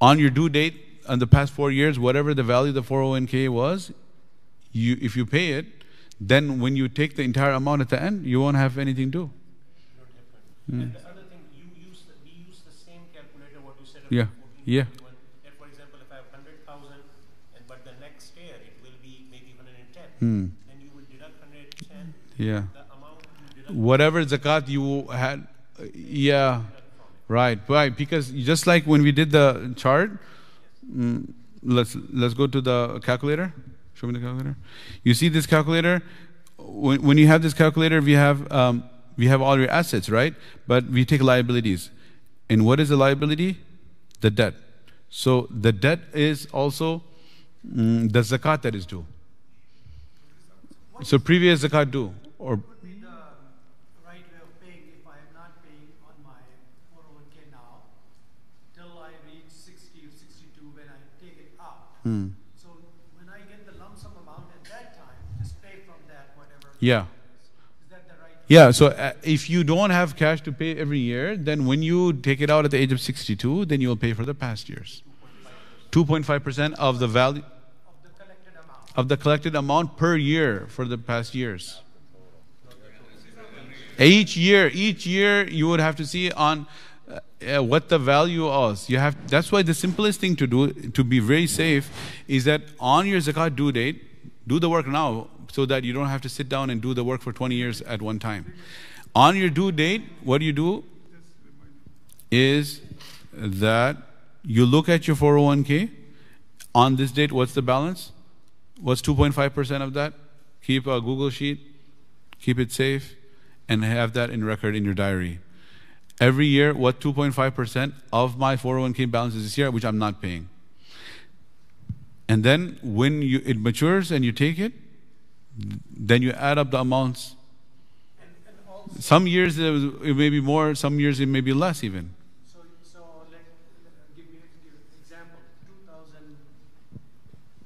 on your due date on the past four years, whatever the value of the 401k was, you if you pay it, then when you take the entire amount at the end, you won't have anything due. Not different. Mm. And the other thing, you use the, we use the same calculator, what you said Yeah, yeah. 21, that for example, if I have hundred thousand, but the next year it will be maybe hundred and ten, Hmm. then you will deduct hundred and ten, Yeah. the amount you deduct Whatever zakat you had, uh, yeah, right, right. Because just like when we did the chart, mm, let's let's go to the calculator. Show me the calculator. You see this calculator? When, when you have this calculator, we have um, we have all your assets, right? But we take liabilities. And what is the liability? The debt. So the debt is also mm, the zakat that is due. So previous zakat due, or Would be the right way of paying if I am not paying on my four one K now, till I reach sixty or sixty-two when I take it out. Hmm. So when I get the lump sum amount at that time, just pay from that whatever. Yeah. Is that the right? Yeah, so uh, if you don't have cash to pay every year, then when you take it out at the age of 62, then you'll pay for the past years. 2.5% of the value Of the collected amount. per year for the past years. Each year, each year you would have to see on uh, uh, what the value is. You have that's why the simplest thing to do to be very safe is that on your zakat due date, do the work now so that you don't have to sit down and do the work for 20 years at one time. On your due date, what you do is that you look at your 401k on this date what's the balance? What's 2.5% of that? Keep a Google sheet, keep it safe, and have that in record in your diary. Every year, what 2.5% of my 401k balance is this year, which I'm not paying. And then when you, it matures and you take it, then you add up the amounts. And, and also, Some years it was- it may be more, some years it may be less even. so, so let, let- give me an example, two thousand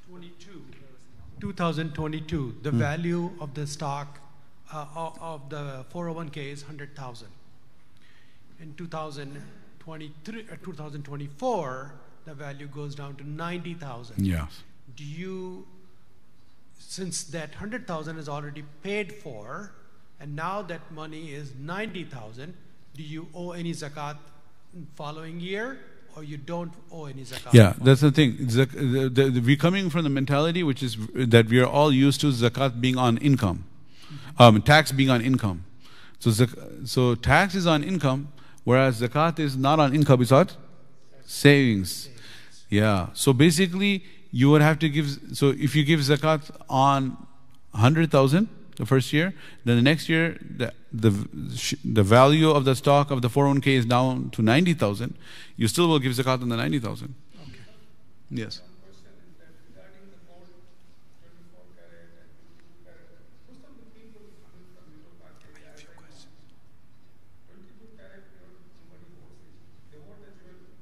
twenty-two. Two thousand twenty-two, the value of the stock uh, of- of the 401k is 100,000. In 2023, uh, 2024, the value goes down to 90,000. Yes. Do you, since that 100,000 is already paid for, and now that money is 90,000, do you owe any zakat in following year, or you don't owe any zakat? Yeah, that's the thing. Zak- the, the, the, we're coming from the mentality which is that we are all used to zakat being on income, um, tax being on income. So, zak- so tax is on income, whereas zakat is not on income; it's on savings. Yeah. So basically, you would have to give. So if you give zakat on hundred thousand the first year, then the next year the the the value of the stock of the 401k is down to ninety thousand. You still will give zakat on the ninety thousand. Yes. question is that regarding the gold, 24 carat and 22 carat, most of the people coming from middle class area, as I know, 22 carat gold, somebody holds it, they hold the jewelry.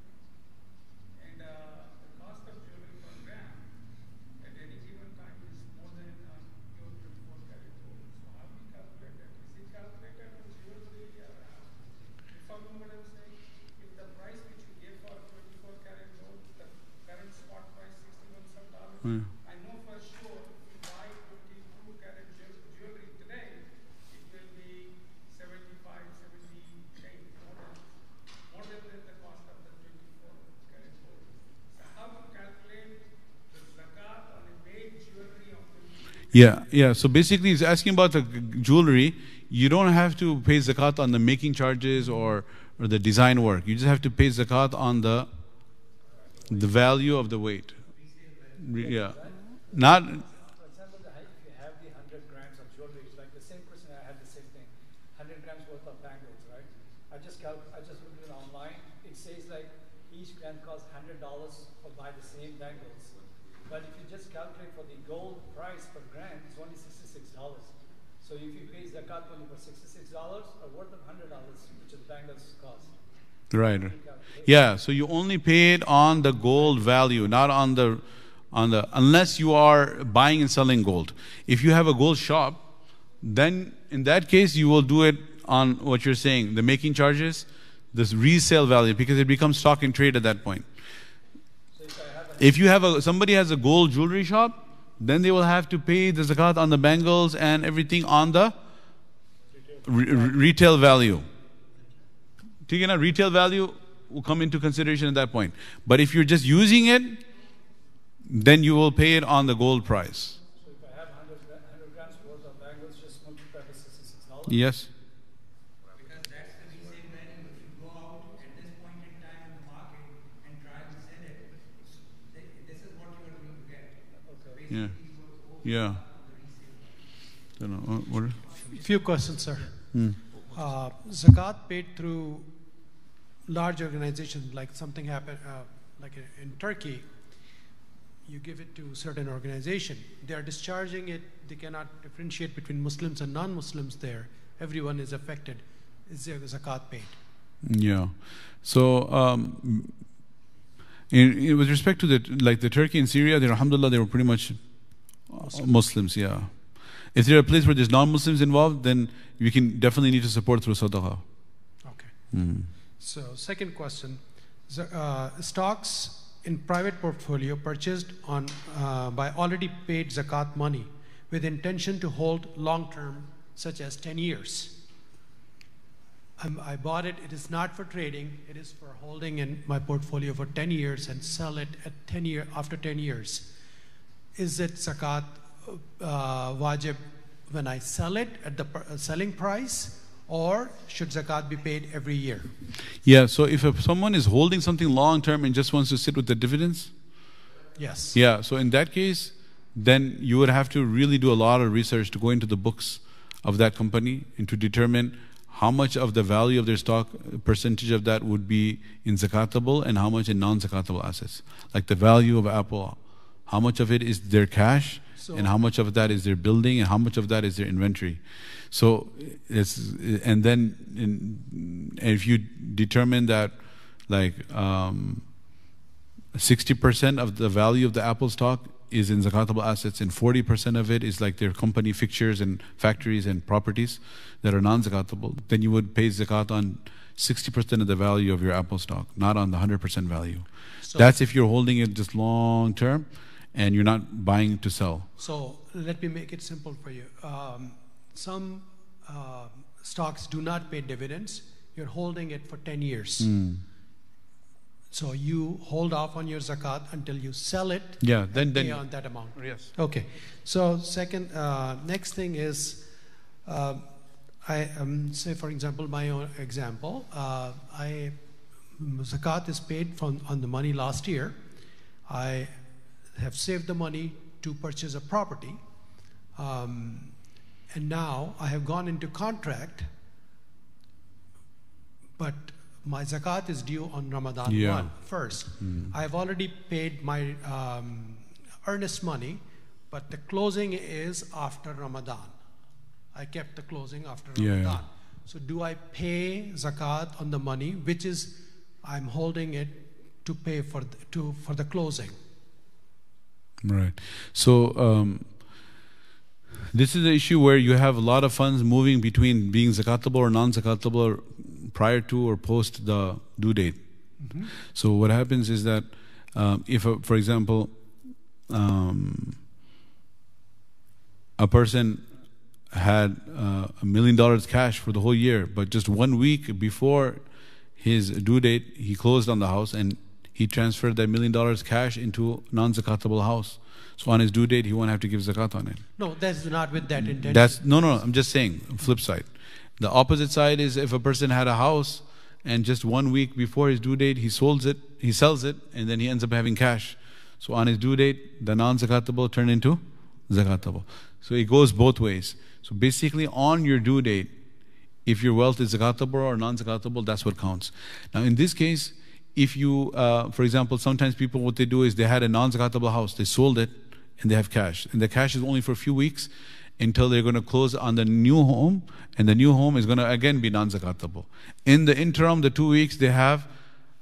And uh, the cost of jewelry per gram at any given time is more than uh, your 24 carat gold. So how do you calculate that? Is it calculated on jewelry or how? You follow what I'm saying? If the price which you gave for 24 carat gold, the current spot price 61 I know for sure if you buy 22 carat jewelry today, it will be 75, 78, more than, more than the, the cost of the 24 carat gold. So how to calculate the zakat on a made jewelry of 22 Yeah, yeah. So basically, he's asking about the jewelry. You don't have to pay zakat on the making charges or, or the design work. You just have to pay zakat on the the value of the weight. Yeah, not For example, the, if you have the hundred grams of jewelry, it's like the same person, I had the same thing, hundred grams worth of bangles, right? I just calc, I just looked it online, it says like each gram costs hundred dollars for buy the same bangles. But if you just calculate for the gold price per gram, it's only sixty-six dollars. So if you pay zakat only for sixty-six dollars, or worth of hundred dollars, which is bangles cost. right. Yeah. So you only pay it on the gold value, not on the on the unless you are buying and selling gold. If you have a gold shop, then in that case you will do it on what you're saying, the making charges, this resale value, because it becomes stock in trade at that point. So if, if you have a somebody has a gold jewelry shop, then they will have to pay the zakat on the bangles and everything on the re- retail value. Tigana, retail value will come into consideration at that point. But if you're just using it then you will pay it on the gold price. So if I have hundred, hundred grams worth of bangles, just multiply by sixty-six. Yes. Because that's the resale value. If you go out at this point in time in the market and try and sell it, s- th- this is what you are going to get. Okay. Yeah. You Yeah. the. Don't know. uh, What? Few questions, sir. Uh, zakat paid through large organizations, like something happened, uh, like in- in Turkey, you give it to a certain organization. They are discharging it. They cannot differentiate between Muslims and non-Muslims there. Everyone is affected. Is there zakat paid? Yeah. So, um, in, in- with respect to the like the Turkey and Syria, they alhamdulillah they were pretty much uh, Muslims. Yeah. If there are a place where there's non-Muslims involved, then we can definitely need to support through sadaqah. Okay. Mm. So, second question: uh, stocks in private portfolio purchased on uh, by already paid zakat money with intention to hold long term, such as 10 years. I'm, I bought it. It is not for trading. It is for holding in my portfolio for 10 years and sell it at 10 year after 10 years. Is it zakat uh, wajib when I sell it at the uh, selling price, or should zakat be paid every year? Yeah. So if a, someone is holding something long term and just wants to sit with the dividends, Yes. Yeah, so in that case, then you would have to really do a lot of research to go into the books of that company and to determine how much of the value of their stock, percentage of that would be in zakatable and how much in non zakatable assets. Like the value of Apple, how much of it is their cash So- and how much of that is their building and how much of that is their inventory. So it's, and then in, and if you determine that like, um, 60% of the value of the Apple stock is in zakatable assets and 40% of it is like their company fixtures and factories and properties that are non-zakatable, then you would pay zakat on 60% of the value of your Apple stock, not on the 100% value. So- That's if you're holding it just long term and you're not buying to sell. So let me make it simple for you. Um, some uh, stocks do not pay dividends. You're holding it for 10 years. Hmm. So you hold off on your zakat until you sell it. Yeah, then and pay then on that amount. yes. Okay. So second, uh, next thing is, uh, I um, say for example, my own example, uh, I zakat is paid from on the money last year. I have saved the money to purchase a property, um, and now I have gone into contract. But my zakat is due on Ramadan Yeah. one first. I have already paid my um, earnest money, but the closing is after Ramadan. I kept the closing after yeah. Ramadan. So do I pay zakat on the money, which is I'm holding it to pay for the, to for the closing? Right. So um, this is the issue where you have a lot of funds moving between being zakatable or non-zakatable prior to or post the due date. So what happens is that um, if, a, for example, um, a person had uh, a million dollars cash for the whole year, but just one week before his due date, he closed on the house and he transferred that million dollars cash into non-zakatable house. So on his due date, he won't have to give zakat on it. No, that's not with that intention. That's no, no. I'm just saying. Flip side. The opposite side is if a person had a house and just one week before his due date, he sells it, he sells it, and then he ends up having cash. So on his due date, the non-zakatable turned into zakatable. So it goes both ways. So basically, on your due date, if your wealth is zakatable or non-zakatable, that's what counts. Now, in this case, if you, uh, for example, sometimes people what they do is they had a non-zakatable house, they sold it, and they have cash, and the cash is only for a few weeks until they're going to close on the new home, and the new home is going to again be non-zakatable. In the interim, the two weeks they have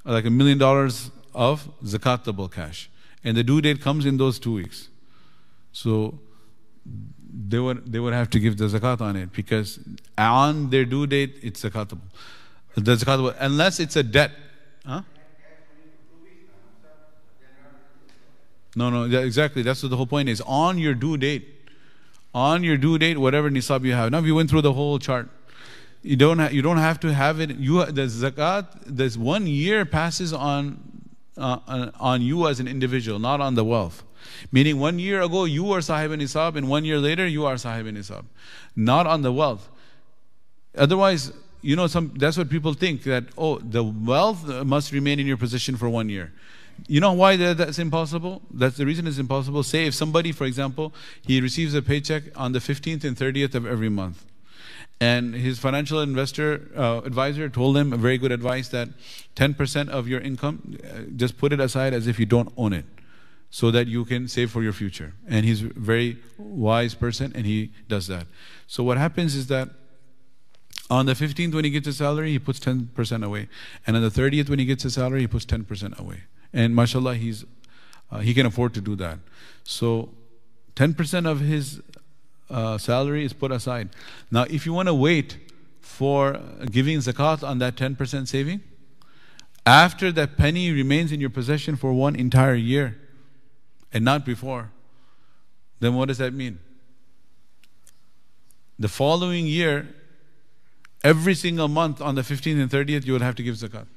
like a million dollars of zakatable cash, and the due date comes in those two weeks. So they would they would have to give the zakat on it because on their due date it's zakatable. The zakatable unless it's a debt. Huh? No, no, exactly. That's what the whole point is. On your due date, on your due date, whatever nisab you have. Now we went through the whole chart. You don't ha- you don't have to have it. You the zakat. This one year passes on uh, on- on you as an individual, not on the wealth. Meaning, one year ago you were sahib nisab, and one year later you are sahib nisab, not on the wealth. Otherwise, you know, some that's what people think that oh, the wealth must remain in your position for one year. You know why that, that's impossible? That's the reason it's impossible. Say if somebody, for example, he receives a paycheck on the 15th and 30th of every month, and his financial investor uh, advisor told him a very good advice that 10% of your income, uh, just put it aside as if you don't own it, so that you can save for your future. And he's a very wise person, and he does that. So what happens is that on the 15th, when he gets his salary, he puts 10% away. And on the 30th, when he gets his salary, he puts 10% away. And mashallah, he's, uh, he can afford to do that. So 10% of his uh, salary is put aside. Now, if you want to wait for giving zakat on that 10% saving, after that penny remains in your possession for one entire year and not before, then what does that mean? The following year, every single month on the 15th and 30th, you will have to give zakat.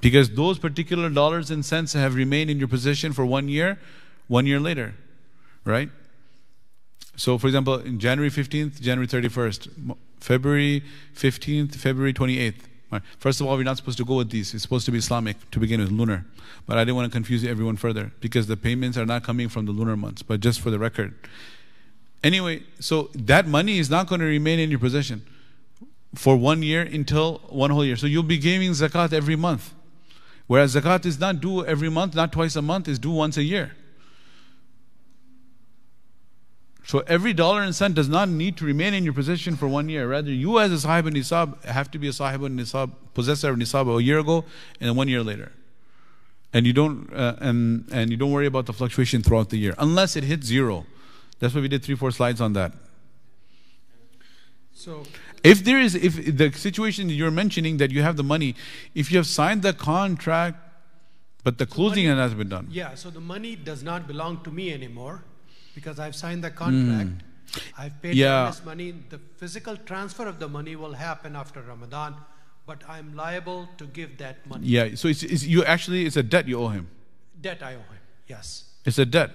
Because those particular dollars and cents have remained in your possession for one year, one year later, right? So, for example, in January 15th, January 31st, February 15th, February 28th. First of all, we're not supposed to go with these. It's supposed to be Islamic to begin with, lunar. But I didn't want to confuse everyone further because the payments are not coming from the lunar months, but just for the record. Anyway, so that money is not going to remain in your possession for one year until one whole year. So you'll be giving zakat every month. Whereas zakat is not due every month, not twice a month, is due once a year. So every dollar and cent does not need to remain in your possession for one year. Rather, you as a sahib and nisab have to be a sahib and nisab, possessor of nisab a year ago and one year later. and you don't uh, and and you don't worry about the fluctuation throughout the year unless it hits zero. That's why we did three four slides on that. So If there is if the situation you're mentioning that you have the money, if you have signed the contract, but the closing money- has not been done. yeah, so the money does not belong to me anymore because I've signed the contract. Hmm. I've paid. Yeah. the earnest money. The physical transfer of the money will happen after Ramadan, but I'm liable to give that money. Yeah, so it's, it's you actually it's a debt you owe him. Debt I owe him. Yes. It's a debt.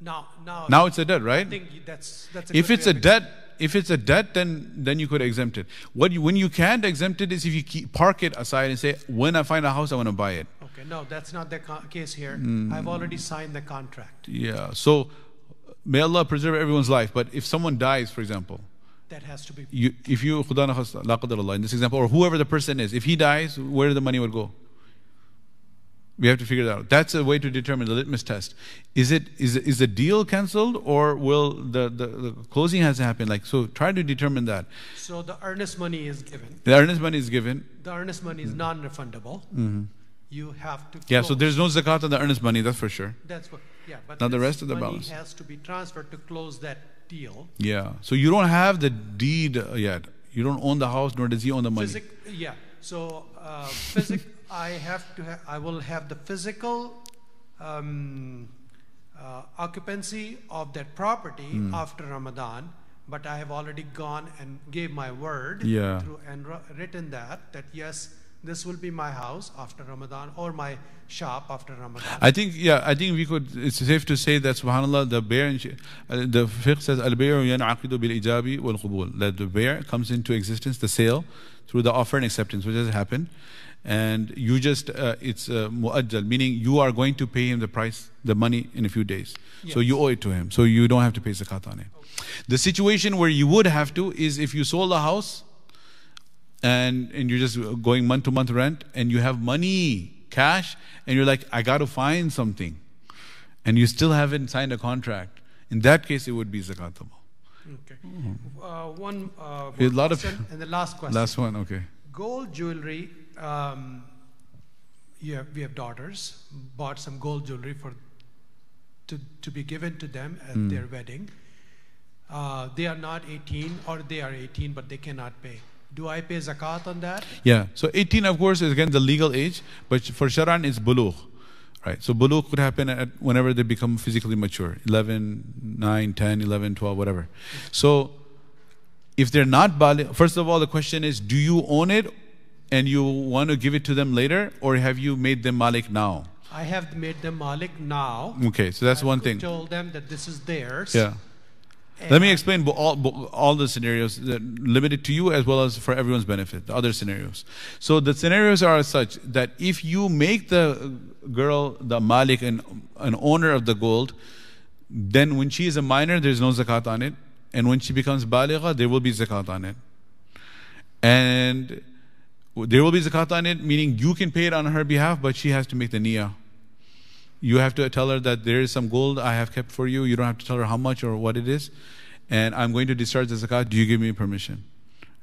Now, now, Now it's a debt, I right? think that's that's. If it's a debt, if it's a debt, then then you could exempt it. What you, when you can't exempt it is if you keep, park it aside and say, when I find a house, I want to buy it. Okay, no, that's not the co- case here. Hmm. I've already signed the contract. Yeah. So may Allah preserve everyone's life. But if someone dies, for example, That has to be. you, if you khuda na khasta, la qadar Allah, in this example, or whoever the person is, if he dies, where the money would go? We have to figure that out. That's a way to determine the litmus test. Is it is is the deal cancelled or will the, the, the closing has to happen? Like so, try to determine that. So the earnest money is given. The earnest money is given. The earnest money is non-refundable. You have to. Mm-hmm. Yeah, so there's no zakat on the earnest money, that's for sure. That's what. Yeah, but Now the rest of the money balance. has to be transferred to close that deal. Yeah. So you don't have the deed uh, yet. You don't own the house, nor does he own the money. Physic, yeah. So uh, physic, I have to. Ha- I will have the physical um, uh, occupancy of that property Hmm. after Ramadan. But I have already gone and gave my word Yeah. through and written that that yes, this will be my house after Ramadan or my shop after Ramadan. I think, yeah, I think we could, it's safe to say that subhanAllah, the bay', uh, the fiqh says, al-bay'u yan'aqidu bil-ijabi wal-qubul. That the bay' comes into existence, the sale, through the offer and acceptance, which has happened. And you just, uh, it's uh, mu'ajjal, meaning you are going to pay him the price, the money in a few days. So you owe it to him. So you don't have to pay zakat on it. The situation where you would have to is if you sold the house, and and you're just going month to month rent and you have money cash and you're like i got to find something and you still haven't signed a contract in that case it would be zakatable Okay. Uh, one uh, A more lot of- and the last question. last one okay Gold jewelry. Um, you have, we have daughters. Bought some gold jewelry for to to be given to them at Hmm. their wedding. Uh, they are not 18, or they are 18, but they cannot pay. Do I pay zakat on that? yeah so 18 of course is again the legal age but for sharan it's bulugh right so bulugh could happen at whenever they become physically mature 11 9 10 11 12 whatever so if they're not baligh first of all the question is do you own it and you want to give it to them later or have you made them malik now I have made them malik now. Okay, so that's I've one thing. Told them that this is theirs. Yeah. Let me explain all, all the scenarios, that limited to you as well as for everyone's benefit, the other scenarios. So the scenarios are such that if you make the girl the malik and an owner of the gold, then when she is a minor, there's no zakat on it. And when she becomes baligha, there will be zakat on it. And there will be zakat on it, meaning you can pay it on her behalf, but she has to make the niyyah. You have to tell her that there is some gold I have kept for you. You don't have to tell her how much or what it is. And I'm going to discharge the zakat. Do you give me permission?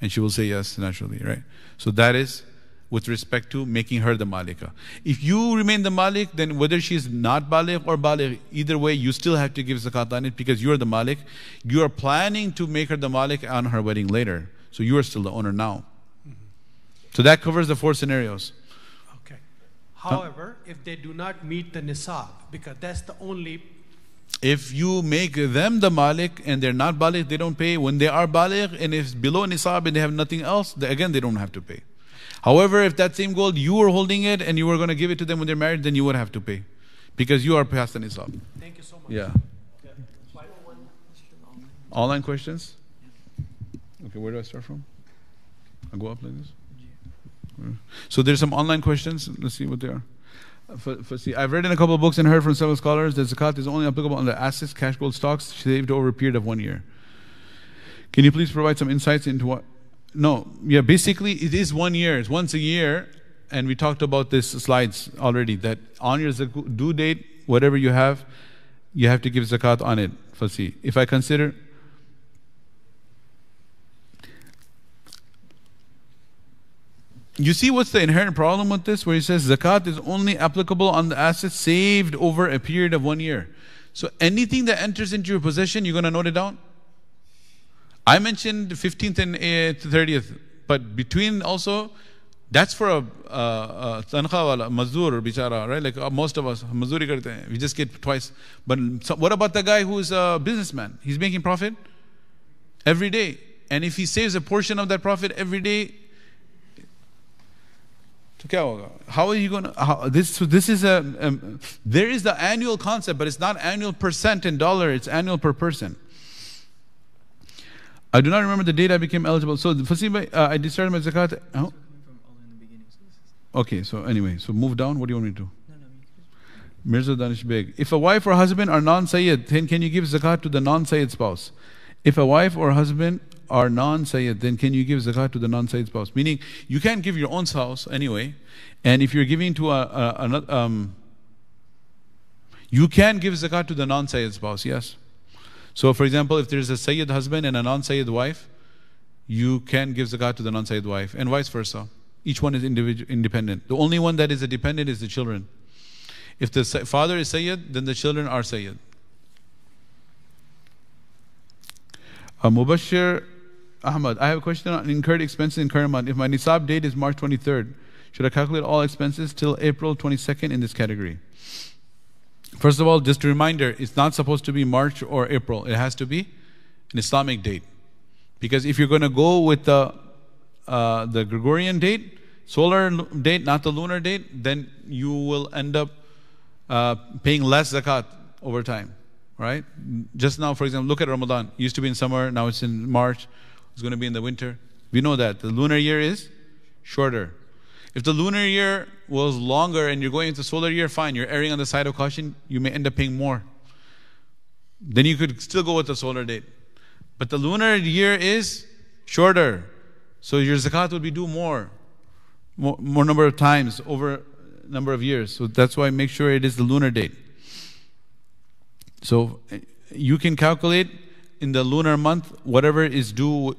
And she will say yes, naturally, right? So that is with respect to making her the malika. If you remain the malik, then whether she is not baligh or baligh, either way, you still have to give zakat on it because you are the malik. You are planning to make her the malik on her wedding later. So you are still the owner now. So that covers the four scenarios. Okay. However, if they do not meet the nisab, because that's the only If you make them the malik and they're not baligh, they don't pay. When they are baligh and if it's below nisab and they have nothing else, they, again they don't have to pay. However, if that same gold you were holding it and you were going to give it to them when they're married, then you would have to pay because you are past the nisab. Thank you so much. Yeah. Online questions? Okay, where do I start from? I go up like this. So there's some online questions. Let's see what they are. For, for see, I've read in a couple of books and heard from several scholars that zakat is only applicable on the assets, cash, gold, stocks saved over a period of one year. Can you please provide some insights into what? No, yeah, basically it is one year. It's once a year, and we talked about this slides already. That on your due date, whatever you have, you have to give zakat on it. Fasi. If I consider You see what's the inherent problem with this? Where he says zakat is only applicable on the assets saved over a period of one year. So anything that enters into your possession, you're going to note it down? I mentioned 15th and uh, 30th, but between also, that's for a tanha wala, mazdur, bichara, right? Like uh, most of us, mazuri karte hain. We just get twice. But what about the guy who's a businessman? He's making profit every day. And if he saves a portion of that profit every day, क्या होगा how are you going to this so this is a um, there is the annual concept but it's not annual percent in dollar it's annual per person I do not remember the date I became eligible so Fasim, uh, I started my zakat oh? okay so anyway so move down what do you want me to do Mirza Danish Beg. If a wife or husband are non Sayyid, then can you give zakat to the non Sayyid spouse? If a wife or husband are non-Sayyid, then can you give zakat to the non-Sayyid spouse? Meaning, you can't give your own spouse anyway, and if you're giving to a, a, a um, you can give zakat to the non-Sayyid spouse, yes. So, for example, if there's a Sayyid husband and a non-Sayyid wife, you can give zakat to the non-Sayyid wife, and vice versa. Each one is individual, independent. The only one that is a dependent is the children. If the father is Sayyid, then the children are Sayyid. Uh, Mubashir Ahmad, I have a question on incurred expenses in current month. If my nisab date is March 23rd, should I calculate all expenses till April 22nd in this category? First of all, just a reminder, it's not supposed to be March or April. It has to be an Islamic date. Because if you're going to go with the, uh, the Gregorian date, solar date, not the lunar date, then you will end up uh, paying less zakat over time. Right? Just now, for example, look at Ramadan. It used to be in summer, now it's in March. It's going to be in the winter. We know that. The lunar year is shorter. If the lunar year was longer and you're going into solar year, fine. You're erring on the side of caution. You may end up paying more. Then you could still go with the solar date. But the lunar year is shorter. So your zakat will be due more, more, more number of times over number of years. So that's why make sure it is the lunar date. So eh, you can calculate in the lunar month whatever is due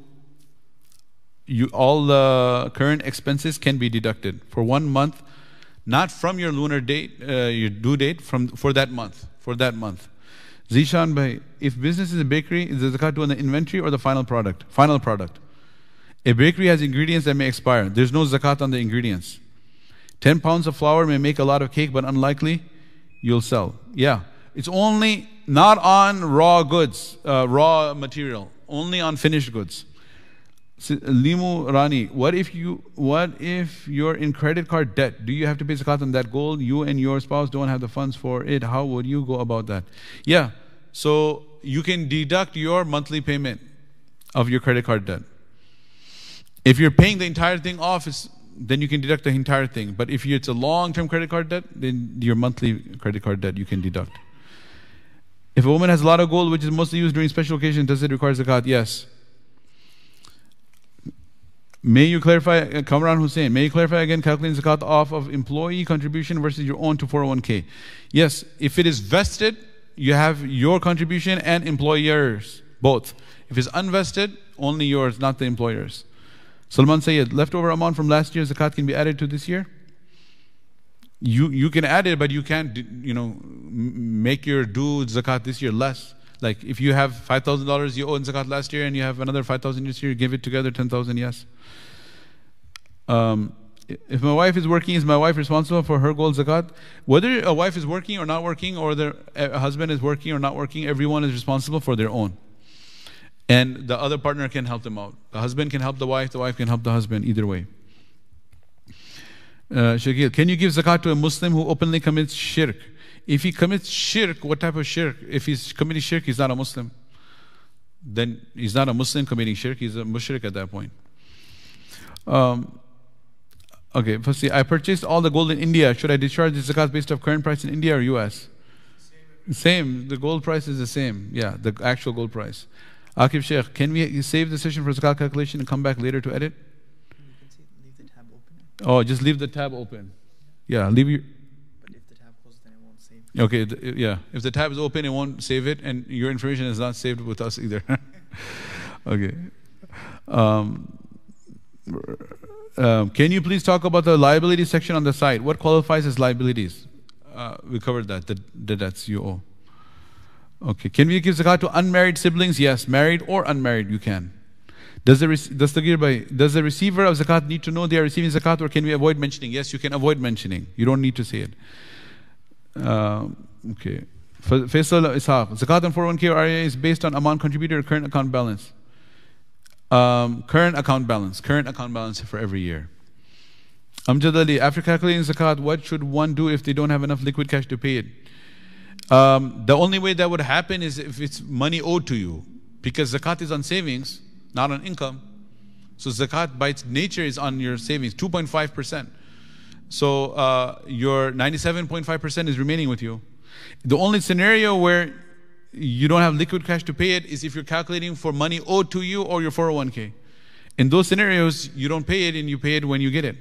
you all the current expenses can be deducted for one month, not from your lunar date, uh, your due date, from for that month, for that month. Zishan Bhai, if business is a bakery, is the zakat on the inventory or the final product? Final product. A bakery has ingredients that may expire. There's no zakat on the ingredients. 10 pounds of flour may make a lot of cake, but unlikely you'll sell. Yeah. It's only not on raw goods, uh, raw material, only on finished goods. Limu Rani, what if you what if you're in credit card debt? Do you have to pay zakat on that gold? You and your spouse don't have the funds for it. How would you go about that? Yeah. So you can deduct your monthly payment of your credit card debt. If you're paying the entire thing off, then you can deduct the entire thing. But if it's a long-term credit card debt, then your monthly credit card debt you can deduct. If a woman has a lot of gold which is mostly used during special occasions, does it require zakat? Yes. May you clarify, uh, Kamran Hussein, may you clarify again calculating zakat off of employee contribution versus your own to 401k? Yes, if it is vested, you have your contribution and employers, both. If it's unvested, only yours, not the employers. Salman Sayyid, leftover amount from last year, zakat can be added to this year? You, you can add it, but you can't, you know, make your due zakat this year less. Like if you have $5,000 you owe in zakat last year and you have another 5,000 this year, give it together 10,000, yes. Um, if my wife is working, is my wife responsible for her gold zakat? Whether a wife is working or not working, or their husband is working or not working, everyone is responsible for their own. And the other partner can help them out. The husband can help the wife, the wife can help the husband, either way. Uh, Shakil, can you give zakat to a Muslim who openly commits shirk? If he commits shirk, what type of shirk? If he's committing shirk, he's not a Muslim. Then he's not a Muslim committing shirk, he's a mushrik at that point. Um, okay, firstly, I purchased all the gold in India. Should I discharge the zakat based off current price in India or US? Same. same. The gold price is the same. Yeah, the actual gold price. Akif Sheikh, can we save the session for zakat calculation and come back later to edit? Oh, just leave the tab open. Yeah, leave your. But if the tab closes, then it Okay, yeah. If the tab is open, it won't save it, and your information is not saved with us either. Okay. Um. Um, can you please talk about the liability section on the site? What qualifies as liabilities? Uh, we covered that, the, the debts you owe. Okay. Can we give zakat to unmarried siblings? Yes. Married or unmarried, you can. Does the, does, the, does the receiver of zakat need to know they are receiving zakat or can we avoid mentioning? Yes, you can avoid mentioning. You don't need to say it. Um, okay. Fa- Faisal Ishaq. Zakat on 401k or RIA is based on amount contributed or current account balance. Um, current account balance. Current account balance for every year. Amjad Ali. After calculating zakat, what should one do if they don't have enough liquid cash to pay it? Um, the only way that would happen is if it's money owed to you, because zakat is on savings, not on income. So zakat by its nature is on your savings, 2.5%. So uh, your 97.5% is remaining with you. The only scenario where you don't have liquid cash to pay it is if you're calculating for money owed to you or your 401k. In those scenarios, you don't pay it and you pay it when you get it.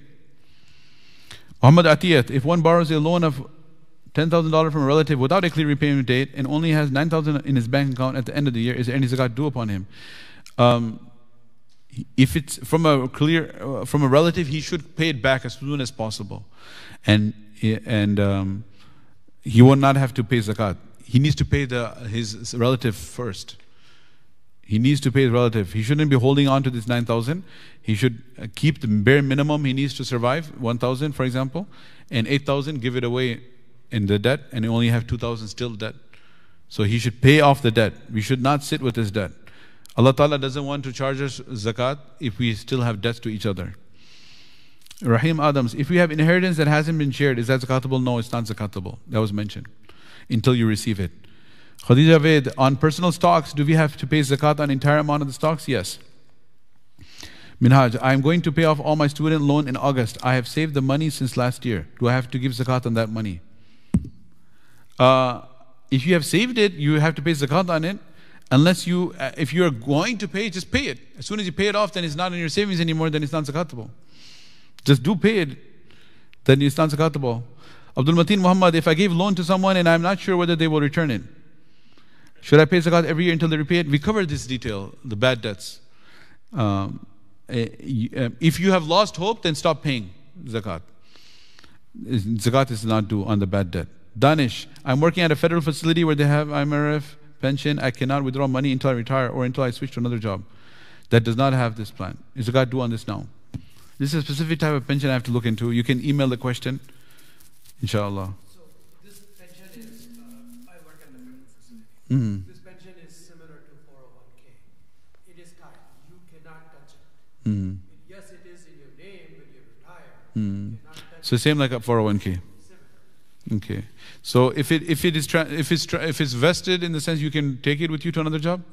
Muhammad Atiyat, if one borrows a loan of $10,000 from a relative without a clear repayment date and only has 9,000 in his bank account at the end of the year, is there any zakat due upon him? Um, if it's from a clear uh, from a relative, he should pay it back as soon as possible, and and um, he will not have to pay zakat. He needs to pay the his relative first. He needs to pay his relative. He shouldn't be holding on to this nine thousand. He should uh, keep the bare minimum he needs to survive, one thousand, for example, and eight thousand give it away in the debt, and only have two thousand still debt. So he should pay off the debt. We should not sit with this debt. Allah Ta'ala doesn't want to charge us zakat if we still have debts to each other. Rahim Adams, if we have inheritance that hasn't been shared, is that zakatable? No, it's not zakatable. That was mentioned. Until you receive it. Khadija Ved, on personal stocks, do we have to pay zakat on entire amount of the stocks? Yes. Minhaj, I am going to pay off all my student loan in August. I have saved the money since last year. Do I have to give zakat on that money? Uh, if you have saved it, you have to pay zakat on it unless you uh, if you're going to pay just pay it. As soon as you pay it off then it's not in your savings anymore then it's not zakatable. Just do pay it then it's not zakatable. Abdul mateen muhammad if i gave loan to someone and i'm not sure whether they will return it should i pay zakat every year until they repay it? We covered this detail the bad debts. Um, if you have lost hope then stop paying zakat. Zakat is not due on the bad debt. Danish i'm working at a federal facility where they have imrf pension, I cannot withdraw money until I retire or until I switch to another job that does not have this plan. Is zakat due on this now? This is a specific type of pension I have to look into. You can email the question, inshallah. So this pension is, uh, I work at the facility. Mm. This pension is similar to 401k. It is tied. You cannot touch it. Mm. Yes, it is in your name when you retire. Mm. You So same like a 401k. Okay. So if it if it is tra- if it's tra- if it's vested in the sense you can take it with you to another job?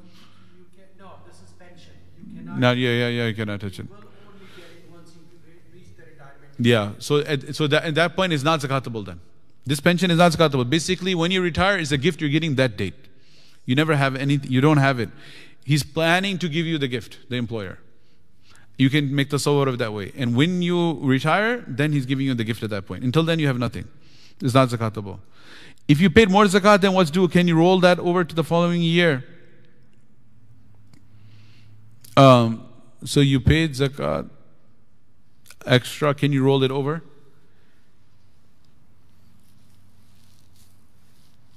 You can, no, this is pension. You cannot. No, yeah, yeah, yeah. You cannot touch it. You will only get it once you re- reach the retirement. Yeah. So at, so that at that point is not zakatable then. This pension is not zakatable. Basically, when you retire, it's a gift you're getting that date. You never have any. You don't have it. He's planning to give you the gift, the employer. You can make the sawar of that way. And when you retire, then he's giving you the gift at that point. Until then, you have nothing. It's not zakatable. If you paid more zakat than what's due, can you roll that over to the following year? Um, so you paid zakat extra, can you roll it over?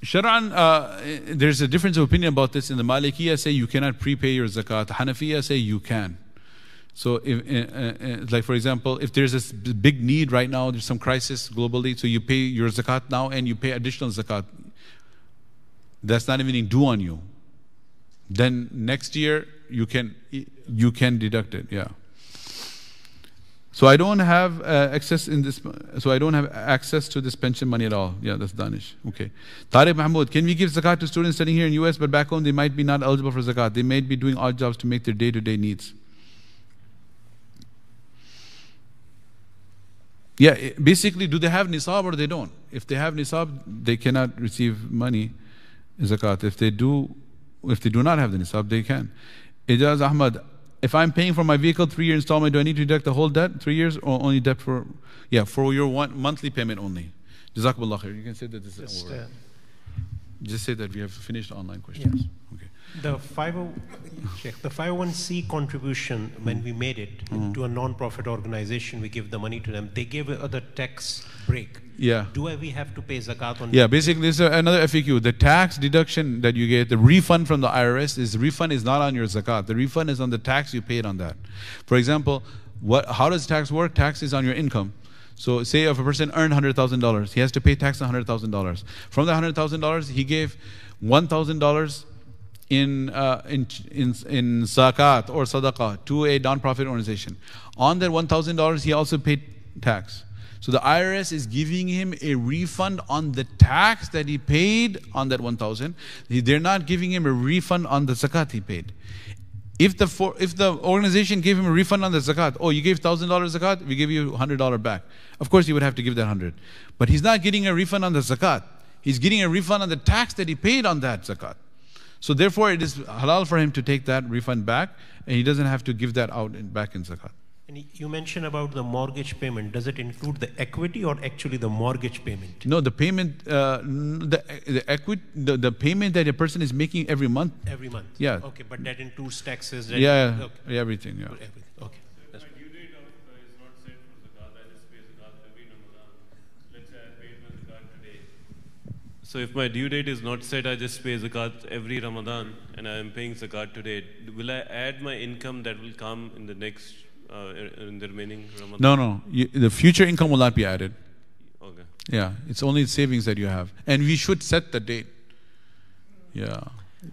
Sharan, uh, there's a difference of opinion about this. In the Malikiya say you cannot prepay your zakat. Hanafiya say you can. So, if, uh, uh, like for example, if there's this big need right now, there's some crisis globally, so you pay your zakat now and you pay additional zakat. That's not even due on you. Then next year you can you can deduct it. Yeah. So I don't have uh, access in this. So I don't have access to this pension money at all. Yeah, that's Danish. Okay. Tariq Mahmoud, can we give zakat to students studying here in US, but back home they might be not eligible for zakat? They might be doing odd jobs to make their day-to-day needs. Yeah, eh, basically, do they have nisab or they don't? If they have nisab, they cannot receive money, zakat. If they do, if they do not have the nisab, they can. Ijaz Ahmad, if I'm paying for my vehicle three year installment, do I need to deduct the whole debt, three years, or only debt for, yeah, for your one monthly payment only? Jazakumullah khair. You can say that this is Just, over. Just say that we have finished online questions. Okay. The 50, check, the 501c contribution, when we made it hmm. to a non-profit organization, we give the money to them. They gave the tax break. Yeah. Do we have to pay zakat on? Yeah, basically, this is another FAQ. The tax deduction that you get, the refund from the IRS, is refund is not on your zakat. The refund is on the tax you paid on that. For example, what? How does tax work? Tax is on your income. So, say if a person earned hundred thousand dollars, he has to pay tax on hundred thousand dollars. From the hundred thousand dollars, he gave one thousand dollars in, uh, in, in, in zakat or sadaqah to a non-profit organization. On that $1,000, he also paid tax. So the IRS is giving him a refund on the tax that he paid on that 1,000. They're not giving him a refund on the zakat he paid. If the, for, if the organization gave him a refund on the zakat, oh, you gave $1,000 zakat, we give you $100 back. Of course, he would have to give that 100 But he's not getting a refund on the zakat. He's getting a refund on the tax that he paid on that zakat. So therefore, it is halal for him to take that refund back, and he doesn't have to give that out in, back in zakat. And you mentioned about the mortgage payment. Does it include the equity or actually the mortgage payment? No, the payment, uh, the the equity, the, the payment that a person is making every month. Every month? Yeah. Okay, but that includes taxes? that- Yeah, Okay. everything. Yeah. Everything, okay. That's My due date of, uh, is not set for zakat, I just pay zakat every Ramadan. Let's say I paid my zakat today. So if my due date is not set, I just pay zakat every Ramadan and I am paying zakat today. Will I add my income that will come in the next, uh, in the remaining Ramadan? No, no, you, the future income will not be added. Okay. Yeah, it's only savings that you have, and we should set the date. Yeah,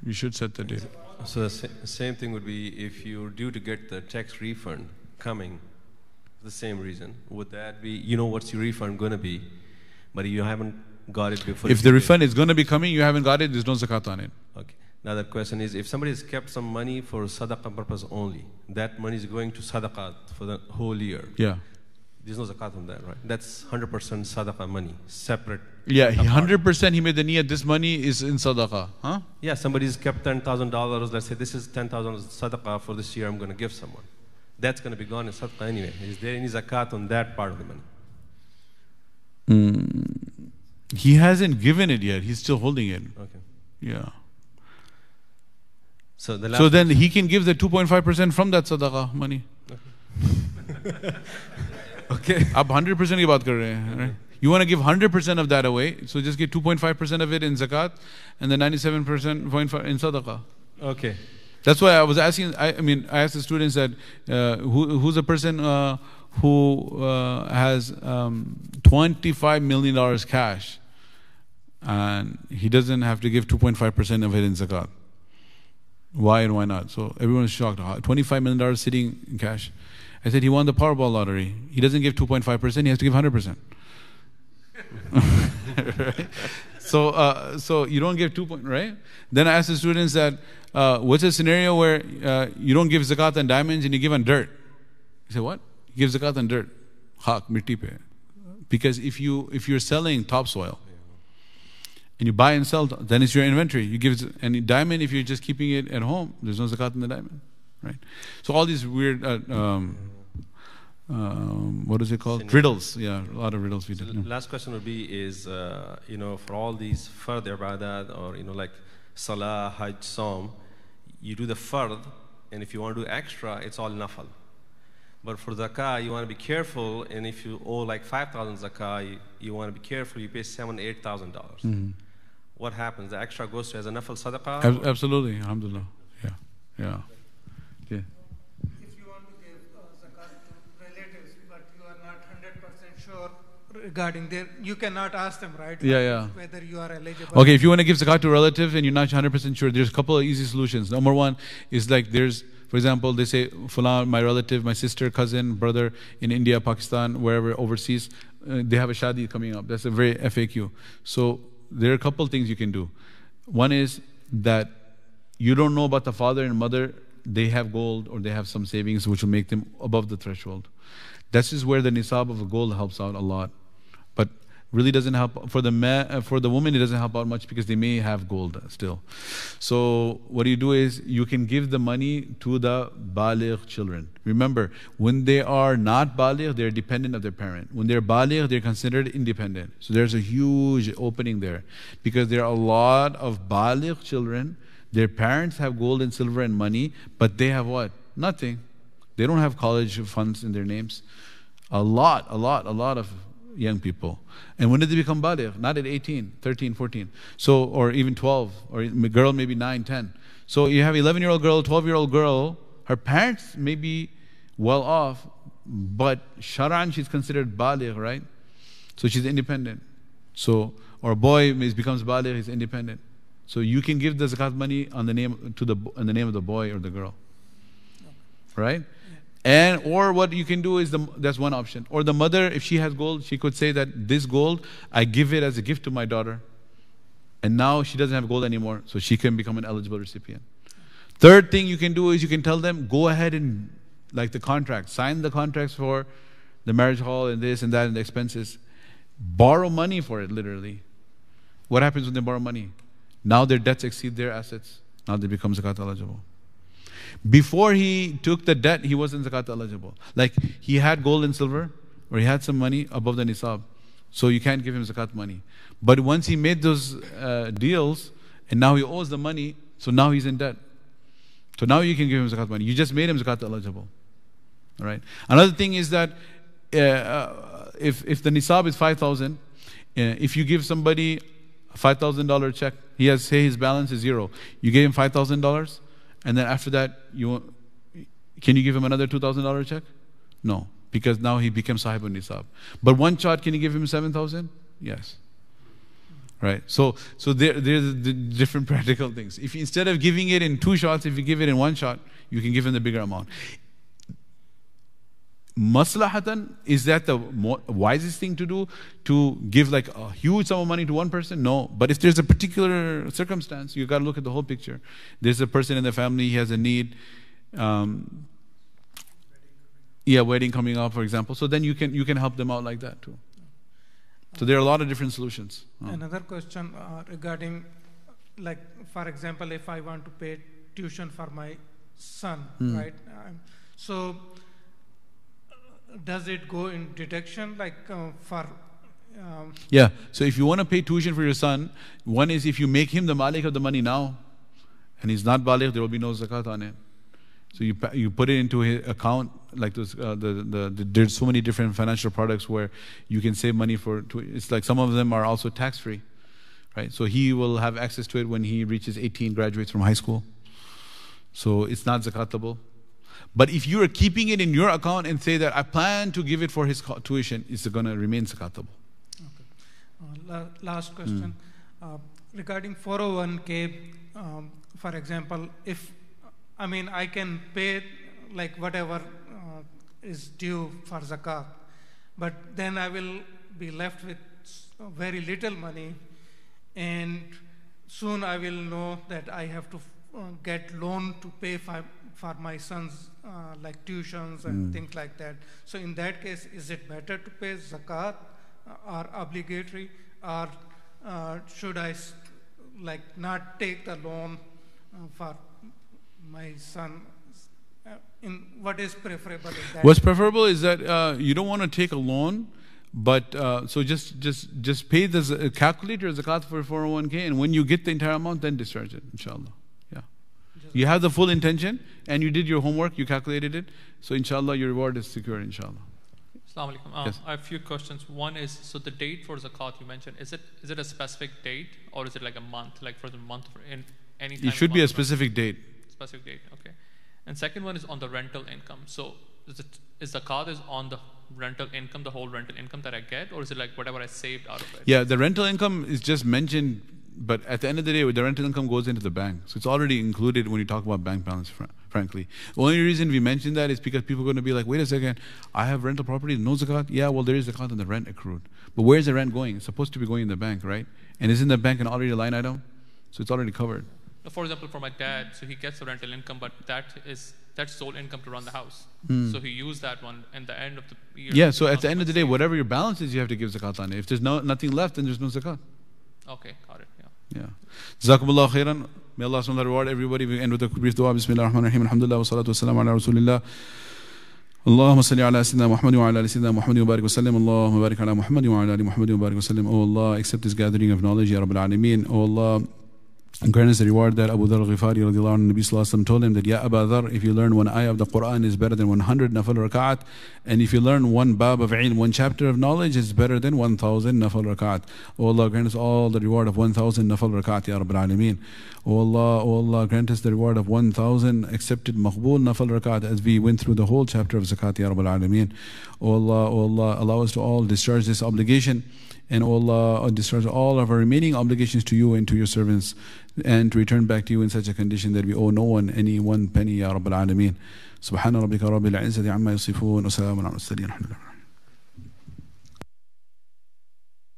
we should set the date. So the sa- same thing would be if you're due to get the tax refund coming, for the same reason. Would that be, you know what's your refund going to be, but you haven't got it before. If the refund is going to be coming, you haven't got it. There's no zakat on it. Okay. Now the question is, if somebody has kept some money for sadaqah purpose only, that money is going to sadaqah for the whole year. Yeah. There's no zakat on that, right? That's 100% sadaqah money, separate. Yeah, apart. 100% he made the niyat. This money is in sadaqah. Huh? Yeah, somebody's kept ten thousand dollars. Let's say this is ten thousand sadaqah for this year. I'm going to give someone. That's going to be gone in sadaqah anyway. Is there any zakat on that part of the money? Hmm. He hasn't given it yet. He's still holding it. Okay. Yeah. So, the so then he can give the 2.5% from that sadaqah money. Okay. okay. Ab 100% ki baat kar rahe right? You want to give 100% of that away, so just get 2.5% of it in zakat and the 97% in sadaqah. Okay. That's why I was asking, I, I mean, I asked the students that uh, who, who's a person uh, who uh, has um, $25 million cash and he doesn't have to give 2.5 percent of it in zakat. Why and why not? So everyone is shocked. 25 million dollars sitting in cash. I said he won the Powerball lottery. He doesn't give 2.5 percent. He has to give 100 percent. right? So, uh, so you don't give two point, right? Then I asked the students that, uh, what's a scenario where uh, you don't give zakat on diamonds and you give on dirt? He said, what? You give zakat on dirt, haq, mitti pe. Because if you if you're selling topsoil and you buy and sell, then it's your inventory. You give z- and diamond if you're just keeping it at home, there's no zakat in the diamond, right? So all these weird. Uh, um, um, what is it called? Riddles. Yeah, a lot of riddles we So did. last question would be is uh, you know for all these fard ibadat or you know like salah, hajj, sawm, you do the fard, and if you want to do extra, it's all nafal. But for zakah, you want to be careful, and if you owe like five thousand zakah, you, you want to be careful. You pay seven, eight thousand dollars. What happens? The extra goes to as a nafal sadaqah. Ab- absolutely, alhamdulillah. Yeah, yeah. yeah. If you want to give uh, zakat to relatives, but you are not hundred percent sure regarding their, you cannot ask them, right? Yeah, yeah. Whether you are eligible. Okay, if you want to give zakat to a relative and you're not 100% sure, there's a couple of easy solutions. Number one is like there's, for example, they say, Fulan, my relative, my sister, cousin, brother in India, Pakistan, wherever, overseas, uh, they have a shadi coming up. That's a very FAQ. So there are a couple things you can do. One is that you don't know about the father and mother, they have gold or they have some savings which will make them above the threshold. This is where the nisab of gold helps out a lot. But really doesn't help for the ma- uh, for the woman it doesn't help out much because they may have gold still so what you do is you can give the money to the baligh children remember when they are not baligh they're dependent of their parent when they're baligh they're considered independent so there's a huge opening there because there are a lot of baligh children Their parents have gold and silver and money, but they have what? Nothing. They don't have college funds in their names. A lot, a lot, a lot of young people. And when did they become baligh? Not at 18, 13, 14. So, or even 12, or a girl maybe 9, 10. So you have 11 year old girl, 12 year old girl, her parents may be well off, but Sharan she's considered baligh, right? So she's independent. So, or boy becomes baligh, he's independent. So you can give the zakat money on the name to the in the name of the boy or the girl, right? And or what you can do is the that's one option. Or the mother, if she has gold, she could say that this gold I give it as a gift to my daughter, and now she doesn't have gold anymore, so she can become an eligible recipient. Third thing you can do is you can tell them go ahead and like the contract, sign the contracts for the marriage hall and this and that and the expenses. Borrow money for it, literally. What happens when they borrow money? Now their debts exceed their assets. Now they become zakat eligible. Before he took the debt, he wasn't zakat eligible. Like he had gold and silver, or he had some money above the nisab. So you can't give him zakat money. But once he made those uh, deals, and now he owes the money, so now he's in debt. So now you can give him zakat money. You just made him zakat eligible. All right. Another thing is that uh, uh, if if the nisab is five thousand, uh, if you give somebody a five thousand dollar check, he has say his balance is zero. You gave him five thousand dollars, and then after that you can you give him another two thousand dollar check? No, because now he becomes sahib nisab. But one shot, can you give him seven thousand? Yes. Right. So so there there's the different practical things. If instead of giving it in two shots, if you give it in one shot, you can give him the bigger amount. Maslahatan, is that the wisest thing to do? To give like a huge sum of money to one person? No. But if there's a particular circumstance, you got to look at the whole picture. There's a person in the family, he has a need. Um, yeah, wedding coming up, for example. So then you can you can help them out like that too. So there are a lot of different solutions. Oh. Another question uh, regarding, like, for example, if I want to pay tuition for my son, Hmm. right? Um, so, does it go in deduction, like, uh, for, um, Yeah. So if you want to pay tuition for your son, one is if you make him the malik of the money now, and he's not baligh, there will be no zakat on it. So you you put it into his account like those uh, the, the the there's so many different financial products where you can save money for. It's like some of them are also tax free, right? So he will have access to it when he reaches 18, graduates from high school. So it's not zakatable. But if you are keeping it in your account and say that I plan to give it for his tuition, it's going to remain zakatable. uh, la- last question. Uh, regarding 401k, um, for example, if, I mean, I can pay like whatever uh, is due for zakat, but then I will be left with very little money, and soon I will know that I have to uh, get loan to pay for, for my son's uh, like tuitions and Mm. things like that. So in that case, is it better to pay zakat uh, or obligatory, or uh, should I like not take the loan uh, for my son? Uh, in what is preferable in that? What's preferable is that uh, you don't want to take a loan, but uh, so just just just pay the calculator calculate your zakat for 401k, and when you get the entire amount, then discharge it, inshallah. You have the full intention, and you did your homework, you calculated it, so inshallah your reward is secure, inshallah. Assalamu alaikum. Um, Yes. I have a few questions. One is so the date for zakat you mentioned is it is it a specific date or is it like a month like for the month for in any time It should be a month? specific date. specific date okay and second one is on the rental income so is it is the zakat is on the rental income the whole rental income that I get or is it like whatever I saved out of it Yeah, the rental income is just mentioned, but at the end of the day, the rental income goes into the bank. So it's already included when you talk about bank balance, fr- frankly. The only reason we mention that is because people are going to be like, wait a second, I have rental property, no zakat? Yeah, well, there is zakat on the rent accrued. But where's the rent going? It's supposed to be going in the bank, right? And isn't the bank an already a line item? So it's already covered. For example for my dad so he gets the rental income but that is that's sole income to run the house Hmm. so he used that one in the end of the year Yeah, so at the end of the day, whatever your balance is, you have to give zakat on it. If there's no, nothing left, then there's no zakat. okay got it yeah Yeah. Jazakumullah khairan. May Allah subhanahu wa ta'ala reward everybody. We end with a brief dua. Bismillah ar-Rahman ar-Rahim. Alhamdulillah wa salatu wa salam ala Rasulillah. اللهم صل على سيدنا محمد وعلى ال سيدنا محمد وبارك وسلم اللهم بارك على محمد وعلى ال محمد وبارك وسلم Oh Allah accept this gathering of knowledge Ya Rabbil Alameen Oh Allah And grant us the reward that Abu Dhar al-Ghifari radiallahu anhu, Nabi sallallahu told him that, Ya Abu Dhar, if you learn one ayah of the Quran is better than 100 nafal rak'at, and if you learn one bab of ilm, one chapter of knowledge is better than 1,000 nafal rak'at. O Allah, grant us all the reward of 1,000 nafal rak'at, Ya Rabbil Alameen. O Allah, O Allah, grant us the reward of 1,000 accepted maqbool nafal rak'at as we went through the whole chapter of zakat, Ya Rabbil Alameen. O Allah, O Allah, allow us to all discharge this obligation and O Allah uh, discharge all of our remaining obligations to you and to your servants and to return back to you in such a condition that we owe no one any one penny Ya Rabbil Alameen. سبحان ربك رب العزة عما يصفون وسلام على المرسلين الحمد لله